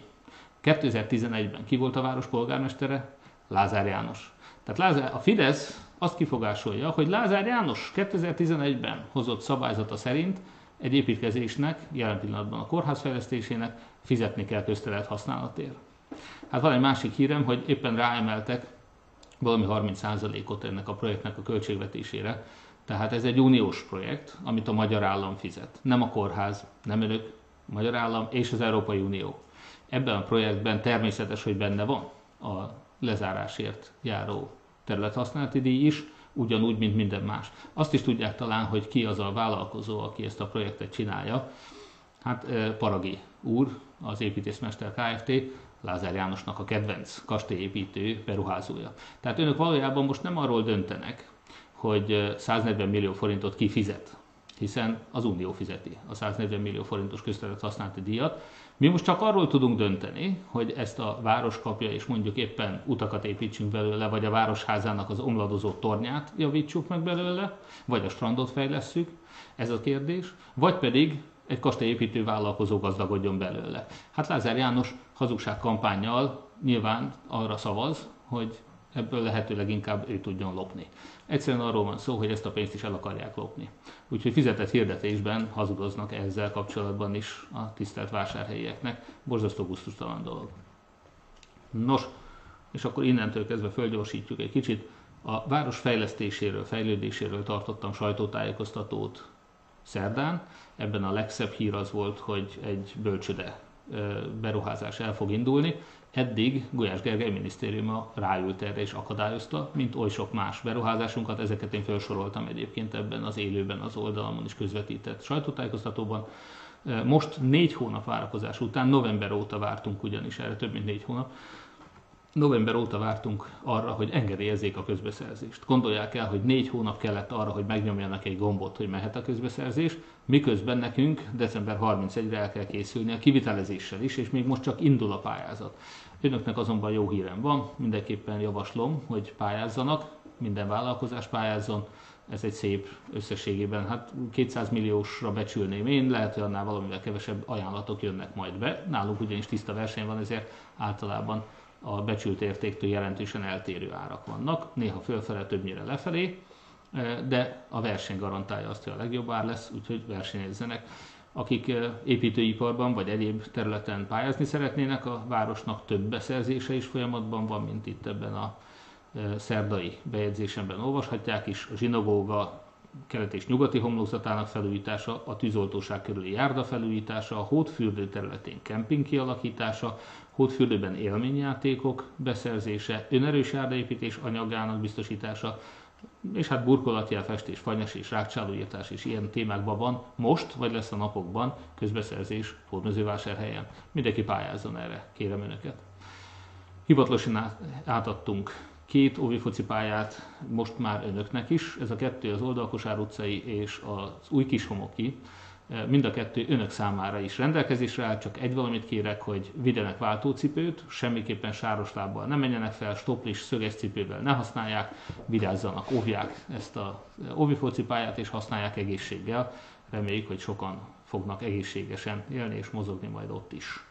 2011-ben ki volt a város polgármestere? Lázár János. Tehát Lázár, a Fidesz azt kifogásolja, hogy Lázár János 2011-ben hozott szabályzata szerint egy építkezésnek, jelen pillanatban a kórház fejlesztésének fizetni kell köztelet használatért. Hát van egy másik hírem, hogy éppen ráemeltek valami 30%-ot ennek a projektnek a költségvetésére. Tehát ez egy uniós projekt, amit a magyar állam fizet. Nem a kórház, nem önök, a magyar állam és az Európai Unió. Ebben a projektben természetes, hogy benne van a lezárásért járó területhasználati díj is, ugyanúgy, mint minden más. Azt is tudják talán, hogy ki az a vállalkozó, aki ezt a projektet csinálja. Hát Paragi úr, az építészmester Kft. Lázár Jánosnak a kedvenc kastélyépítő beruházója. Tehát önök valójában most nem arról döntenek, hogy 140 millió forintot kifizet, hiszen az Unió fizeti a 140 millió forintos közterület használati díjat, mi most csak arról tudunk dönteni, hogy ezt a város kapja, és mondjuk éppen utakat építsünk belőle, vagy a városházának az omladozó tornyát javítsuk meg belőle, vagy a strandot fejlesszük, ez a kérdés, vagy pedig egy kastélyépítő vállalkozó gazdagodjon belőle. Hát Lázár János hazugság kampányjal nyilván arra szavaz, hogy ebből lehetőleg inkább ő tudjon lopni. Egyszerűen arról van szó, hogy ezt a pénzt is el akarják lopni. Úgyhogy fizetett hirdetésben hazudoznak ezzel kapcsolatban is a tisztelt vásárhelyieknek. Borzasztó gusztustalan dolog. Nos, és akkor innentől kezdve fölgyorsítjuk egy kicsit. A város fejlesztéséről, fejlődéséről tartottam sajtótájékoztatót szerdán. Ebben a legszebb hír az volt, hogy egy bölcsöde beruházás el fog indulni. Eddig Gulyás Gergely minisztériuma ráült erre és akadályozta, mint oly sok más beruházásunkat, ezeket én felsoroltam egyébként ebben az élőben az oldalamon is közvetített sajtótájékoztatóban. Most négy hónap várakozás után, november óta vártunk ugyanis erre, több mint négy hónap, november óta vártunk arra, hogy engedélyezzék a közbeszerzést. Gondolják el, hogy négy hónap kellett arra, hogy megnyomjanak egy gombot, hogy mehet a közbeszerzés, miközben nekünk december 31-re el kell készülni a kivitelezéssel is, és még most csak indul a pályázat. Önöknek azonban jó hírem van, mindenképpen javaslom, hogy pályázzanak, minden vállalkozás pályázzon, ez egy szép összességében, hát 200 milliósra becsülném én, lehet, hogy annál valamivel kevesebb ajánlatok jönnek majd be. Nálunk ugyanis tiszta verseny van, ezért általában a becsült értéktől jelentősen eltérő árak vannak, néha fölfele, többnyire lefelé, de a verseny garantálja azt, hogy a legjobb ár lesz, úgyhogy versenyezzenek. Akik építőiparban vagy egyéb területen pályázni szeretnének, a városnak több beszerzése is folyamatban van, mint itt ebben a szerdai bejegyzésemben olvashatják is. A zsinagóga kelet és nyugati homlokzatának felújítása, a tűzoltóság körüli járda felújítása, a hódfürdő területén kemping kialakítása, hódfürdőben élményjátékok beszerzése, önerős járdaépítés anyagának biztosítása, és hát burkolatjel, festés, fanyas és rákcsálóírtás és ilyen témákban van most, vagy lesz a napokban közbeszerzés hódmezővásárhelyen. Mindenki pályázzon erre, kérem Önöket. Hivatalosan átadtunk két óvifoci pályát most már önöknek is. Ez a kettő az Oldalkosár utcai és az Új Kishomoki. Mind a kettő önök számára is rendelkezésre áll, csak egy valamit kérek, hogy vigyenek váltócipőt, semmiképpen sáros lábbal ne menjenek fel, stoplis, szöges cipővel ne használják, vigyázzanak, óvják ezt a óvifocipályát és használják egészséggel. Reméljük, hogy sokan fognak egészségesen élni és mozogni majd ott is.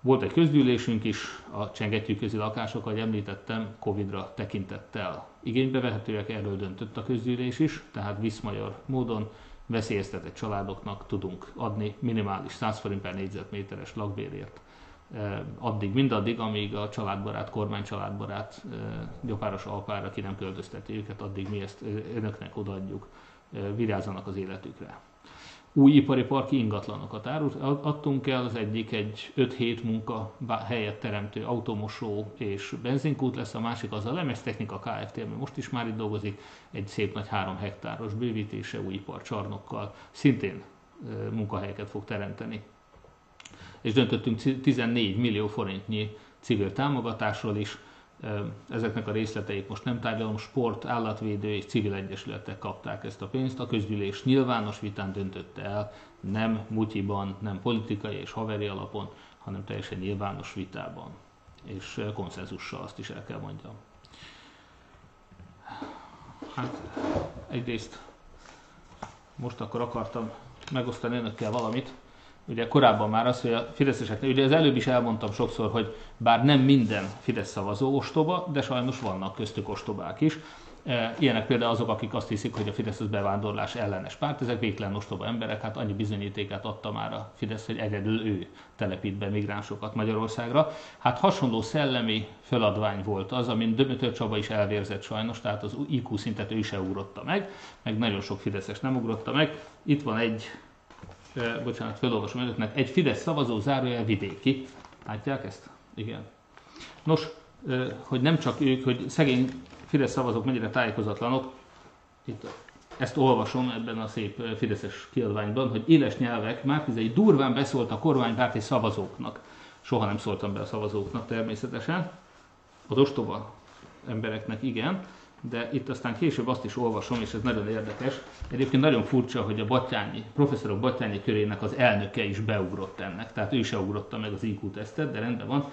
Volt egy közgyűlésünk is, a csengettyűközi lakások, ahogy említettem, Covid-ra tekintettel igénybe vehetőek, erről döntött a közgyűlés is, tehát viszmajor módon veszélyeztetett családoknak tudunk adni minimális 100 forint per négyzetméteres lakbérért addig, mindaddig, amíg a családbarát, kormány családbarát gyopáros alpára ki nem költözteti őket, addig mi ezt önöknek odaadjuk, vigyázzanak az életükre. Új ipari parki ingatlanokat adtunk el, az egyik egy 5-7 munka helyet teremtő automosó és benzinkút lesz, a másik az a Lemes Technika Kft., ami most is már itt dolgozik, egy szép nagy 3 hektáros bővítése új iparcsarnokkal, szintén munkahelyeket fog teremteni és döntöttünk 14 millió forintnyi civil támogatásról is. Ezeknek a részleteit most nem tárgyalom, sport, állatvédő és civil egyesületek kapták ezt a pénzt. A közgyűlés nyilvános vitán döntötte el, nem mutyiban, nem politikai és haveri alapon, hanem teljesen nyilvános vitában. És konszenzussal azt is el kell mondjam. Hát egyrészt most akkor akartam megosztani önökkel valamit, ugye korábban már az, hogy a fideszeseknek, ugye az előbb is elmondtam sokszor, hogy bár nem minden Fidesz szavazó ostoba, de sajnos vannak köztük ostobák is. E, ilyenek például azok, akik azt hiszik, hogy a Fidesz az bevándorlás ellenes párt, ezek végtelen ostoba emberek, hát annyi bizonyítékát adta már a Fidesz, hogy egyedül ő telepít be migránsokat Magyarországra. Hát hasonló szellemi feladvány volt az, amin Dömötör Csaba is elvérzett sajnos, tehát az IQ szintet ő se ugrotta meg, meg nagyon sok Fideszes nem ugrotta meg. Itt van egy bocsánat, felolvasom önöknek, egy Fidesz szavazó zárójel vidéki. Látják ezt? Igen. Nos, hogy nem csak ők, hogy szegény Fidesz szavazók mennyire tájékozatlanok, itt ezt olvasom ebben a szép Fideszes kiadványban, hogy éles nyelvek Márkizai durván beszólt a kormánypárti szavazóknak. Soha nem szóltam be a szavazóknak természetesen. Az ostoba embereknek igen, de itt aztán később azt is olvasom, és ez nagyon érdekes. Egyébként nagyon furcsa, hogy a Batyányi, professzorok Batyányi körének az elnöke is beugrott ennek, tehát ő se ugrotta meg az IQ tesztet, de rendben van.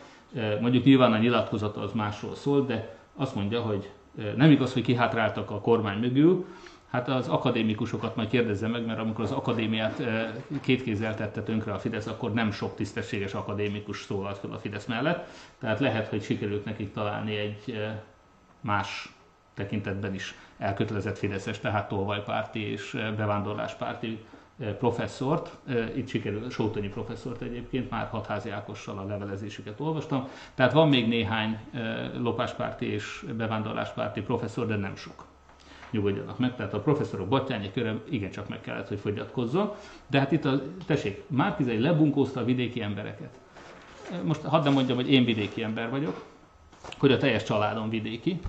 Mondjuk nyilván a nyilatkozata az másról szól, de azt mondja, hogy nem igaz, hogy kihátráltak a kormány mögül, Hát az akadémikusokat majd kérdezze meg, mert amikor az akadémiát két kézzel tette tönkre a Fidesz, akkor nem sok tisztességes akadémikus szólalt fel a Fidesz mellett. Tehát lehet, hogy sikerült nekik találni egy más tekintetben is elkötelezett Fideszes, tehát tolvajpárti és eh, bevándorláspárti eh, professzort, eh, itt sikerült, Sótonyi professzort egyébként, már Hatházi Ákossal a levelezésüket olvastam, tehát van még néhány lopáspárti és bevándorláspárti professzor, de nem sok. Nyugodjanak meg, tehát a professzorok Batyányi köre igencsak meg kellett, hogy fogyatkozzon, de hát itt a, tessék, Márkizai lebunkózta a vidéki embereket. Most hadd nem mondjam, hogy én vidéki ember vagyok, hogy a teljes családom vidéki.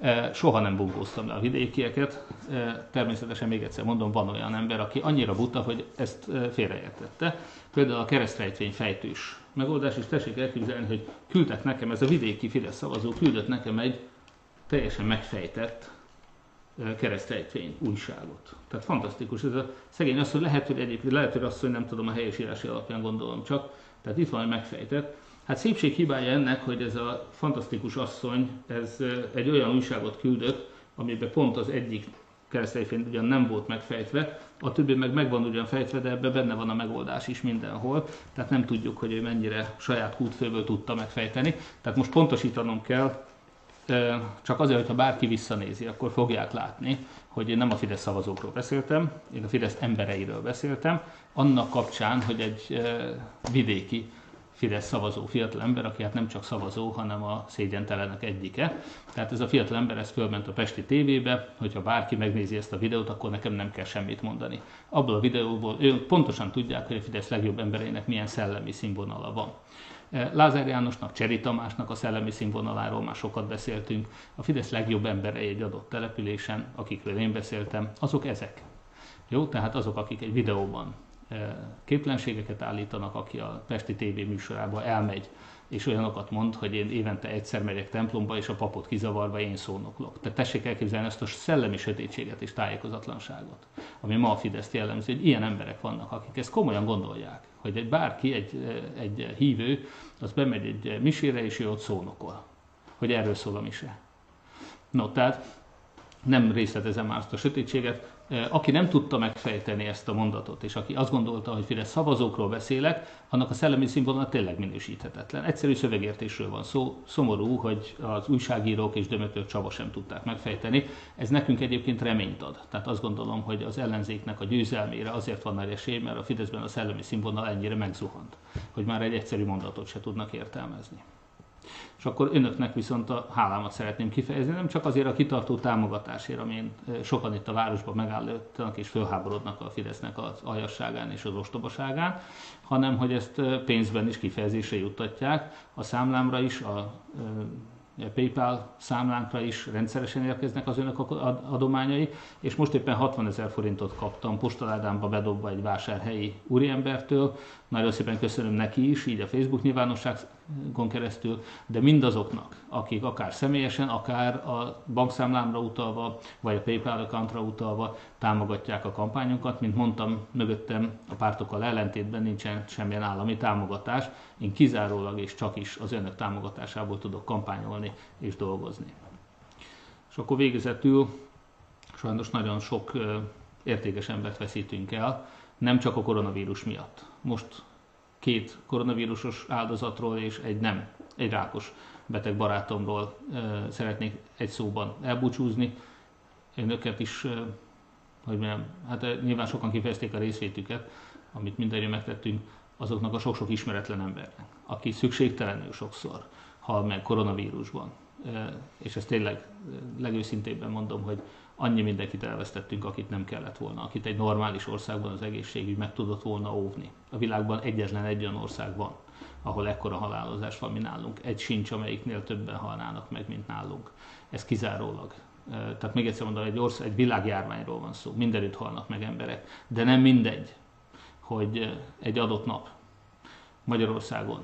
E, soha nem bunkóztam le a vidékieket. E, természetesen még egyszer mondom, van olyan ember, aki annyira buta, hogy ezt e, félreértette. Például a keresztrejtvény fejtős megoldás, és tessék elképzelni, hogy küldtek nekem, ez a vidéki Fidesz szavazó küldött nekem egy teljesen megfejtett keresztrejtvény újságot. Tehát fantasztikus. Ez a szegény asszony, lehet, hogy egyébként, lehet, hogy asszony, nem tudom, a helyesírási alapján gondolom csak. Tehát itt van egy megfejtett. Hát szépség hibája ennek, hogy ez a fantasztikus asszony, ez egy olyan újságot küldött, amiben pont az egyik keresztényfény ugyan nem volt megfejtve, a többi meg meg van ugyan fejtve, de ebben benne van a megoldás is mindenhol, tehát nem tudjuk, hogy ő mennyire saját kútfőből tudta megfejteni. Tehát most pontosítanom kell, csak azért, hogyha bárki visszanézi, akkor fogják látni, hogy én nem a Fidesz szavazókról beszéltem, én a Fidesz embereiről beszéltem, annak kapcsán, hogy egy vidéki Fidesz szavazó fiatal ember, aki hát nem csak szavazó, hanem a szégyentelenek egyike. Tehát ez a fiatal ember ez fölment a Pesti tévébe, hogyha bárki megnézi ezt a videót, akkor nekem nem kell semmit mondani. Abból a videóból ők pontosan tudják, hogy a Fidesz legjobb embereinek milyen szellemi színvonala van. Eh, Lázár Jánosnak, Cseri Tamásnak a szellemi színvonaláról már sokat beszéltünk. A Fidesz legjobb emberei egy adott településen, akikről én beszéltem, azok ezek. Jó, tehát azok, akik egy videóban képlenségeket állítanak, aki a Pesti TV műsorába elmegy, és olyanokat mond, hogy én évente egyszer megyek templomba, és a papot kizavarva én szónoklok. Tehát tessék elképzelni ezt a szellemi sötétséget és tájékozatlanságot, ami ma a Fideszt jellemzi, hogy ilyen emberek vannak, akik ezt komolyan gondolják, hogy egy bárki, egy, egy hívő, az bemegy egy misére, és ő ott szónokol, hogy erről szól a mise. No, tehát nem részletezem már azt a sötétséget, aki nem tudta megfejteni ezt a mondatot, és aki azt gondolta, hogy Fidesz szavazókról beszélek, annak a szellemi színvonal tényleg minősíthetetlen. Egyszerű szövegértésről van szó, szomorú, hogy az újságírók és Dömötör Csaba sem tudták megfejteni. Ez nekünk egyébként reményt ad. Tehát azt gondolom, hogy az ellenzéknek a győzelmére azért van nagy esély, mert a Fideszben a szellemi színvonal ennyire megzuhant, hogy már egy egyszerű mondatot se tudnak értelmezni. És akkor önöknek viszont a hálámat szeretném kifejezni, nem csak azért a kitartó támogatásért, amin sokan itt a városban megállítanak és fölháborodnak a Fidesznek az aljasságán és az ostobaságán, hanem hogy ezt pénzben is kifejezésre juttatják. A számlámra is, a PayPal számlánkra is rendszeresen érkeznek az önök adományai, és most éppen 60 ezer forintot kaptam postaládámba bedobva egy vásárhelyi úriembertől. Nagyon szépen köszönöm neki is, így a Facebook nyilvánosságon keresztül, de mindazoknak, akik akár személyesen, akár a bankszámlámra utalva, vagy a PayPal accountra utalva támogatják a kampányunkat. Mint mondtam, mögöttem a pártokkal ellentétben nincsen semmilyen állami támogatás. Én kizárólag és csak is az önök támogatásából tudok kampányolni és dolgozni. És akkor végezetül sajnos nagyon sok értékes embert veszítünk el, nem csak a koronavírus miatt. Most két koronavírusos áldozatról és egy nem, egy rákos beteg barátomról szeretnék egy szóban elbúcsúzni. Önöket is, hogy mondjam, hát nyilván sokan kifejezték a részvétüket, amit mindenre megtettünk, azoknak a sok-sok ismeretlen embernek, aki szükségtelenül sokszor hal meg koronavírusban. És ezt tényleg legőszintébben mondom, hogy annyi mindenkit elvesztettünk, akit nem kellett volna, akit egy normális országban az egészségügy meg tudott volna óvni. A világban egyetlen egy olyan ország van, ahol ekkora halálozás van, mint nálunk. Egy sincs, amelyiknél többen halnának meg, mint nálunk. Ez kizárólag. Tehát még egyszer mondom, egy, ország, egy világjárványról van szó, mindenütt halnak meg emberek, de nem mindegy, hogy egy adott nap Magyarországon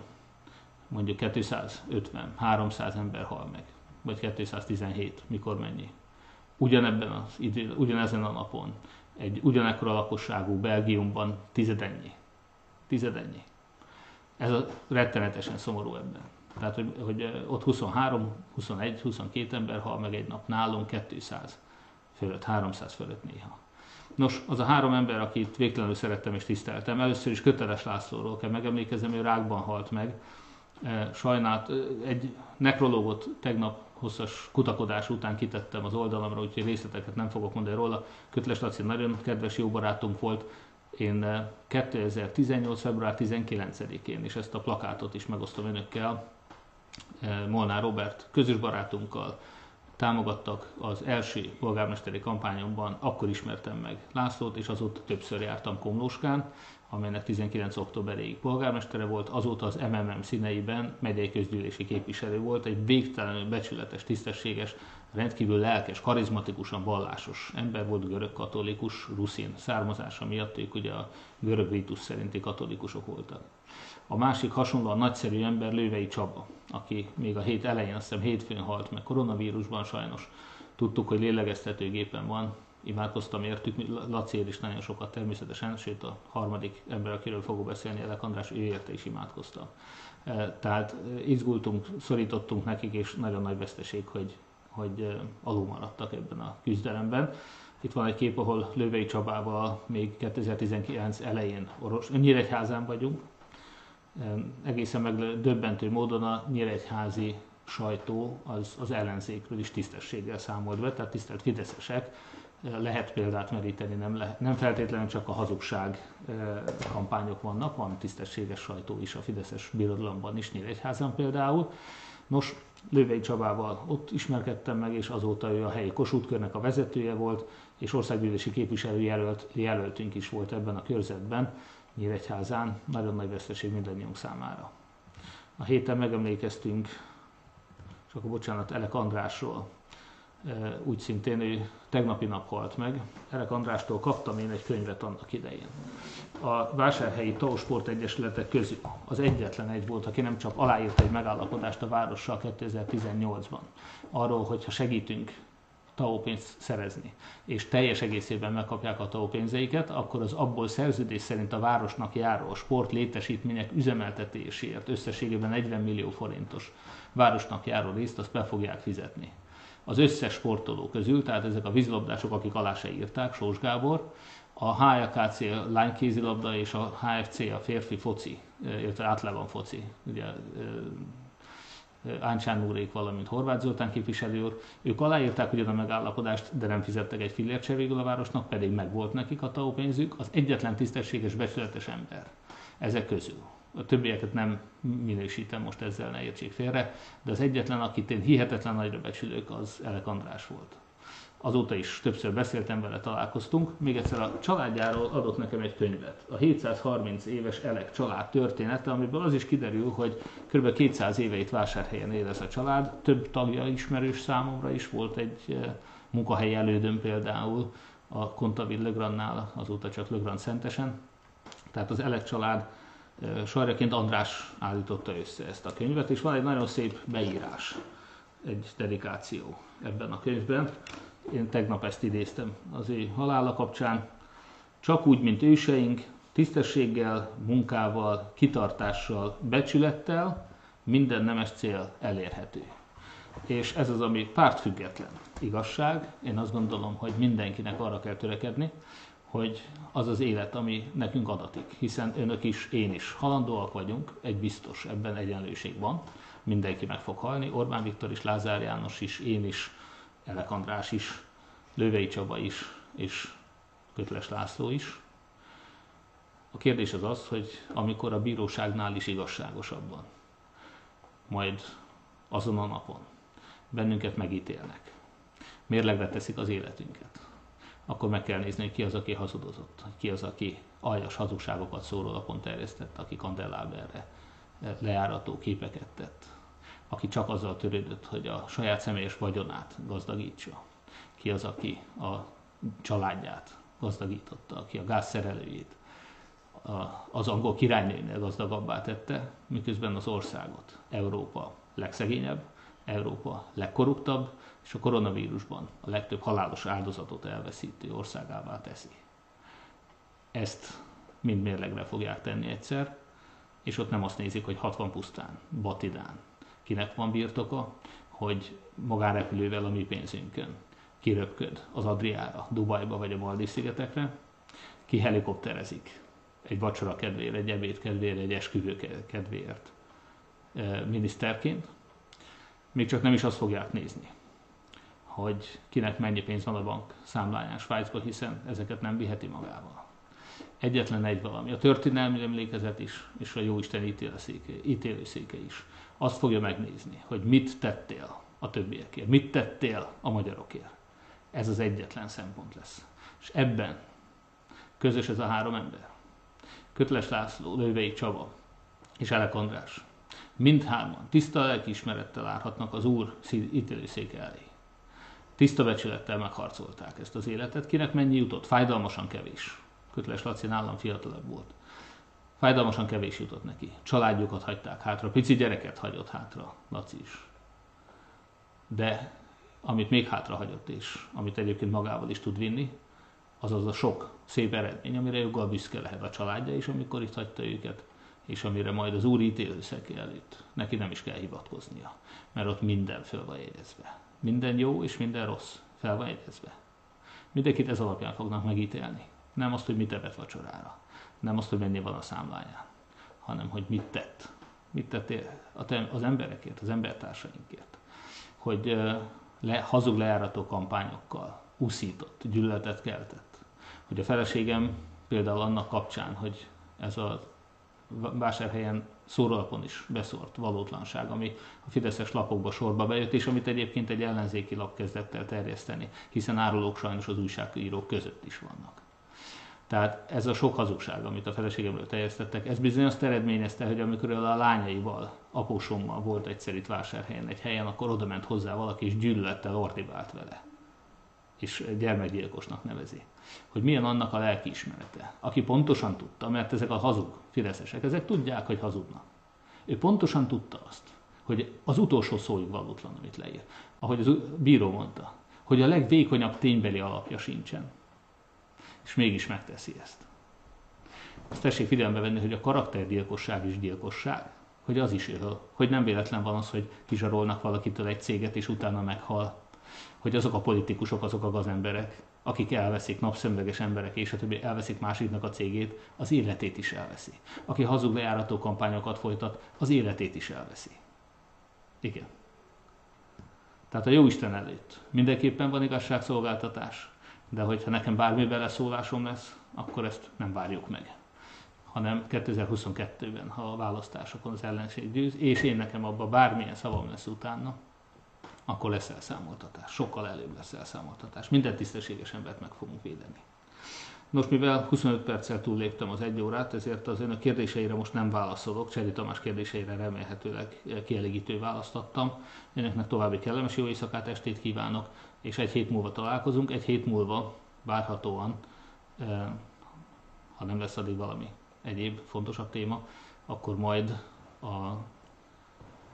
mondjuk 250-300 ember hal meg, vagy 217, mikor mennyi. Ugyanebben az idő, ugyanezen a napon egy ugyanekkora lakosságú Belgiumban tizedennyi. Tizedennyi. Ez a rettenetesen szomorú ebben. Tehát, hogy, hogy ott 23, 21, 22 ember hal meg egy nap, nálunk 200 fölött, 300 fölött néha. Nos, az a három ember, akit végtelenül szerettem és tiszteltem, először is Köteles Lászlóról kell megemlékezem, ő rákban halt meg. Sajnált, egy nekrológot tegnap hosszas kutakodás után kitettem az oldalamra, úgyhogy részleteket nem fogok mondani róla. Köteles Laci nagyon kedves, jó barátunk volt. Én 2018. E, február 19-én, és ezt a plakátot is megosztom önökkel, Molnár Robert közös barátunkkal, támogattak az első polgármesteri kampányomban, akkor ismertem meg Lászlót, és azóta többször jártam Komlóskán, amelynek 19. októberéig polgármestere volt, azóta az MMM színeiben megyei közgyűlési képviselő volt, egy végtelenül becsületes, tisztességes, rendkívül lelkes, karizmatikusan vallásos ember volt, görög katolikus, ruszin származása miatt, ők ugye a görög ritus szerinti katolikusok voltak. A másik hasonlóan nagyszerű ember Lővei Csaba, aki még a hét elején, azt hiszem hétfőn halt meg koronavírusban sajnos. Tudtuk, hogy lélegeztetőgépen van, imádkoztam értük, Laci is nagyon sokat természetesen, sőt a harmadik ember, akiről fogok beszélni, Elek András, ő érte is imádkoztam. E, tehát e, izgultunk, szorítottunk nekik, és nagyon nagy veszteség, hogy, hogy e, alul maradtak ebben a küzdelemben. Itt van egy kép, ahol Lövei Csabával még 2019 elején Oros, Nyíregyházán vagyunk, egészen meg döbbentő módon a nyíregyházi sajtó az, az ellenzékről is tisztességgel számolt be, tehát tisztelt fideszesek, lehet példát meríteni, nem, lehet, nem feltétlenül csak a hazugság kampányok vannak, van tisztességes sajtó is a Fideszes birodalomban is, Nyíregyházan például. Nos, Lővei Csabával ott ismerkedtem meg, és azóta ő a helyi Kossuth körnek a vezetője volt, és országgyűlési képviselő jelölt, jelöltünk is volt ebben a körzetben. Nyíregyházán, nagyon nagy veszteség mindannyiunk számára. A héten megemlékeztünk, és akkor bocsánat, Elek Andrásról, úgy szintén ő tegnapi nap halt meg. Elek Andrástól kaptam én egy könyvet annak idején. A Vásárhelyi Tau Sport Egyesületek közül az egyetlen egy volt, aki nem csak aláírta egy megállapodást a várossal 2018-ban, arról, hogyha segítünk TAO pénzt szerezni, és teljes egészében megkapják a TAO pénzeiket, akkor az abból szerződés szerint a városnak járó sport létesítmények üzemeltetéséért összességében 40 millió forintos városnak járó részt, azt be fogják fizetni. Az összes sportoló közül, tehát ezek a vízilabdások, akik alá se írták, Sós Gábor, a HLKC a lánykézilabda és a HFC a férfi foci, illetve általában foci, ugye Áncsán úrék, valamint Horváth Zoltán képviselő úr, ők aláírták ugyan a megállapodást, de nem fizettek egy fillért se végül a városnak, pedig megvolt nekik a TAO pénzük, az egyetlen tisztességes, becsületes ember ezek közül. A többieket nem minősítem most ezzel, ne értsék félre, de az egyetlen, akit én hihetetlen nagyra becsülök, az Elek András volt azóta is többször beszéltem vele, találkoztunk. Még egyszer a családjáról adott nekem egy könyvet. A 730 éves Elek család története, amiből az is kiderül, hogy kb. 200 éveit vásárhelyen él ez a család. Több tagja ismerős számomra is volt egy eh, munkahelyi elődöm például a Kontavid Legrannál, azóta csak Legrand Szentesen. Tehát az Elek család sajraként András állította össze ezt a könyvet, és van egy nagyon szép beírás, egy dedikáció ebben a könyvben. Én tegnap ezt idéztem az ő halála kapcsán. Csak úgy, mint őseink, tisztességgel, munkával, kitartással, becsülettel minden nemes cél elérhető. És ez az, ami pártfüggetlen igazság. Én azt gondolom, hogy mindenkinek arra kell törekedni, hogy az az élet, ami nekünk adatik. Hiszen önök is, én is halandóak vagyunk, egy biztos, ebben egyenlőség van. Mindenki meg fog halni, Orbán Viktor is, Lázár János is, én is, Elek András is, Lővei Csaba is, és Kötles László is. A kérdés az az, hogy amikor a bíróságnál is igazságosabban, majd azon a napon bennünket megítélnek, mérlegre teszik az életünket, akkor meg kell nézni, hogy ki az, aki hazudozott, ki az, aki aljas hazugságokat szórólapon terjesztett, aki kandelláberre lejárató képeket tett, aki csak azzal törődött, hogy a saját személyes vagyonát gazdagítsa, ki az, aki a családját gazdagította, aki a gázszerelőjét, az angol királynőnél gazdagabbá tette, miközben az országot Európa legszegényebb, Európa legkorruptabb, és a koronavírusban a legtöbb halálos áldozatot elveszítő országává teszi. Ezt mind mérlegre fogják tenni egyszer, és ott nem azt nézik, hogy 60 pusztán, Batidán, kinek van birtoka, hogy magánrepülővel a mi pénzünkön kiröpköd az Adriára, Dubajba vagy a Maldiv szigetekre, ki helikopterezik. Egy vacsora kedvéért, egy ebéd kedvéért, egy esküvő kedvéért e, miniszterként, még csak nem is azt fogják nézni, hogy kinek mennyi pénz van a bank számláján Svájcban, hiszen ezeket nem viheti magával. Egyetlen egy valami. A történelmi emlékezet is, és a Jóisten ítélőszéke, ítélőszéke is. Azt fogja megnézni, hogy mit tettél a többiekért, mit tettél a magyarokért. Ez az egyetlen szempont lesz. És ebben közös ez a három ember. Köteles László, Lővei Csaba és Elek András. Mindhárman tiszta lelkiismerettel árhatnak az Úr ítélőszéke elé. Tiszta becsülettel megharcolták ezt az életet. Kinek mennyi jutott? Fájdalmasan kevés. Köteles Laci nálam fiatalabb volt. Fájdalmasan kevés jutott neki. Családjukat hagyták hátra, pici gyereket hagyott hátra, Laci is. De amit még hátra hagyott, és amit egyébként magával is tud vinni, az az a sok szép eredmény, amire joggal büszke lehet a családja is, amikor itt hagyta őket, és amire majd az úr ítélőszeke előtt neki nem is kell hivatkoznia, mert ott minden fel van jegyezve. Minden jó és minden rossz fel van jegyezve. Mindenkit ez alapján fognak megítélni. Nem azt, hogy mit evett vacsorára, nem azt, hogy mennyi van a számláján, hanem hogy mit tett. Mit tettél az emberekért, az embertársainkért. Hogy le, hazug lejárató kampányokkal úszított, gyűlöletet keltett. Hogy a feleségem például annak kapcsán, hogy ez a vásárhelyen szórólapon is beszórt valótlanság, ami a fideszes lapokba sorba bejött, és amit egyébként egy ellenzéki lap kezdett el terjeszteni, hiszen árulók sajnos az újságírók között is vannak. Tehát ez a sok hazugság, amit a feleségemről terjesztettek, ez bizony azt eredményezte, hogy amikor a lányaival, apósommal volt egyszer itt vásárhelyen egy helyen, akkor oda ment hozzá valaki, és gyűlölettel ordibált vele. És gyermekgyilkosnak nevezi. Hogy milyen annak a lelkiismerete. Aki pontosan tudta, mert ezek a hazug fideszesek, ezek tudják, hogy hazudnak. Ő pontosan tudta azt, hogy az utolsó szóig valótlan, amit leír. Ahogy az bíró mondta, hogy a legvékonyabb ténybeli alapja sincsen és mégis megteszi ezt. Azt tessék figyelembe venni, hogy a karaktergyilkosság is gyilkosság, hogy az is öl, hogy nem véletlen van az, hogy kizsarolnak valakitől egy céget, és utána meghal, hogy azok a politikusok, azok a gazemberek, akik elveszik, napszemleges emberek és a többi elveszik másiknak a cégét, az életét is elveszi. Aki hazug lejárató kampányokat folytat, az életét is elveszi. Igen. Tehát a Jóisten előtt mindenképpen van igazságszolgáltatás, de hogyha nekem bármi beleszólásom lesz, akkor ezt nem várjuk meg hanem 2022-ben, ha a választásokon az ellenség győz, és én nekem abban bármilyen szavam lesz utána, akkor lesz elszámoltatás. Sokkal előbb lesz elszámoltatás. Minden tisztességes embert meg fogunk védeni. Nos, mivel 25 perccel túlléptem az egy órát, ezért az önök kérdéseire most nem válaszolok. Cseri Tamás kérdéseire remélhetőleg kielégítő választottam. Önöknek további kellemes jó éjszakát, estét kívánok, és egy hét múlva találkozunk. Egy hét múlva várhatóan, eh, ha nem lesz addig valami egyéb fontosabb téma, akkor majd a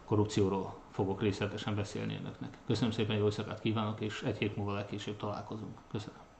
korrupcióról fogok részletesen beszélni önöknek. Köszönöm szépen, jó éjszakát kívánok, és egy hét múlva legkésőbb találkozunk. Köszönöm.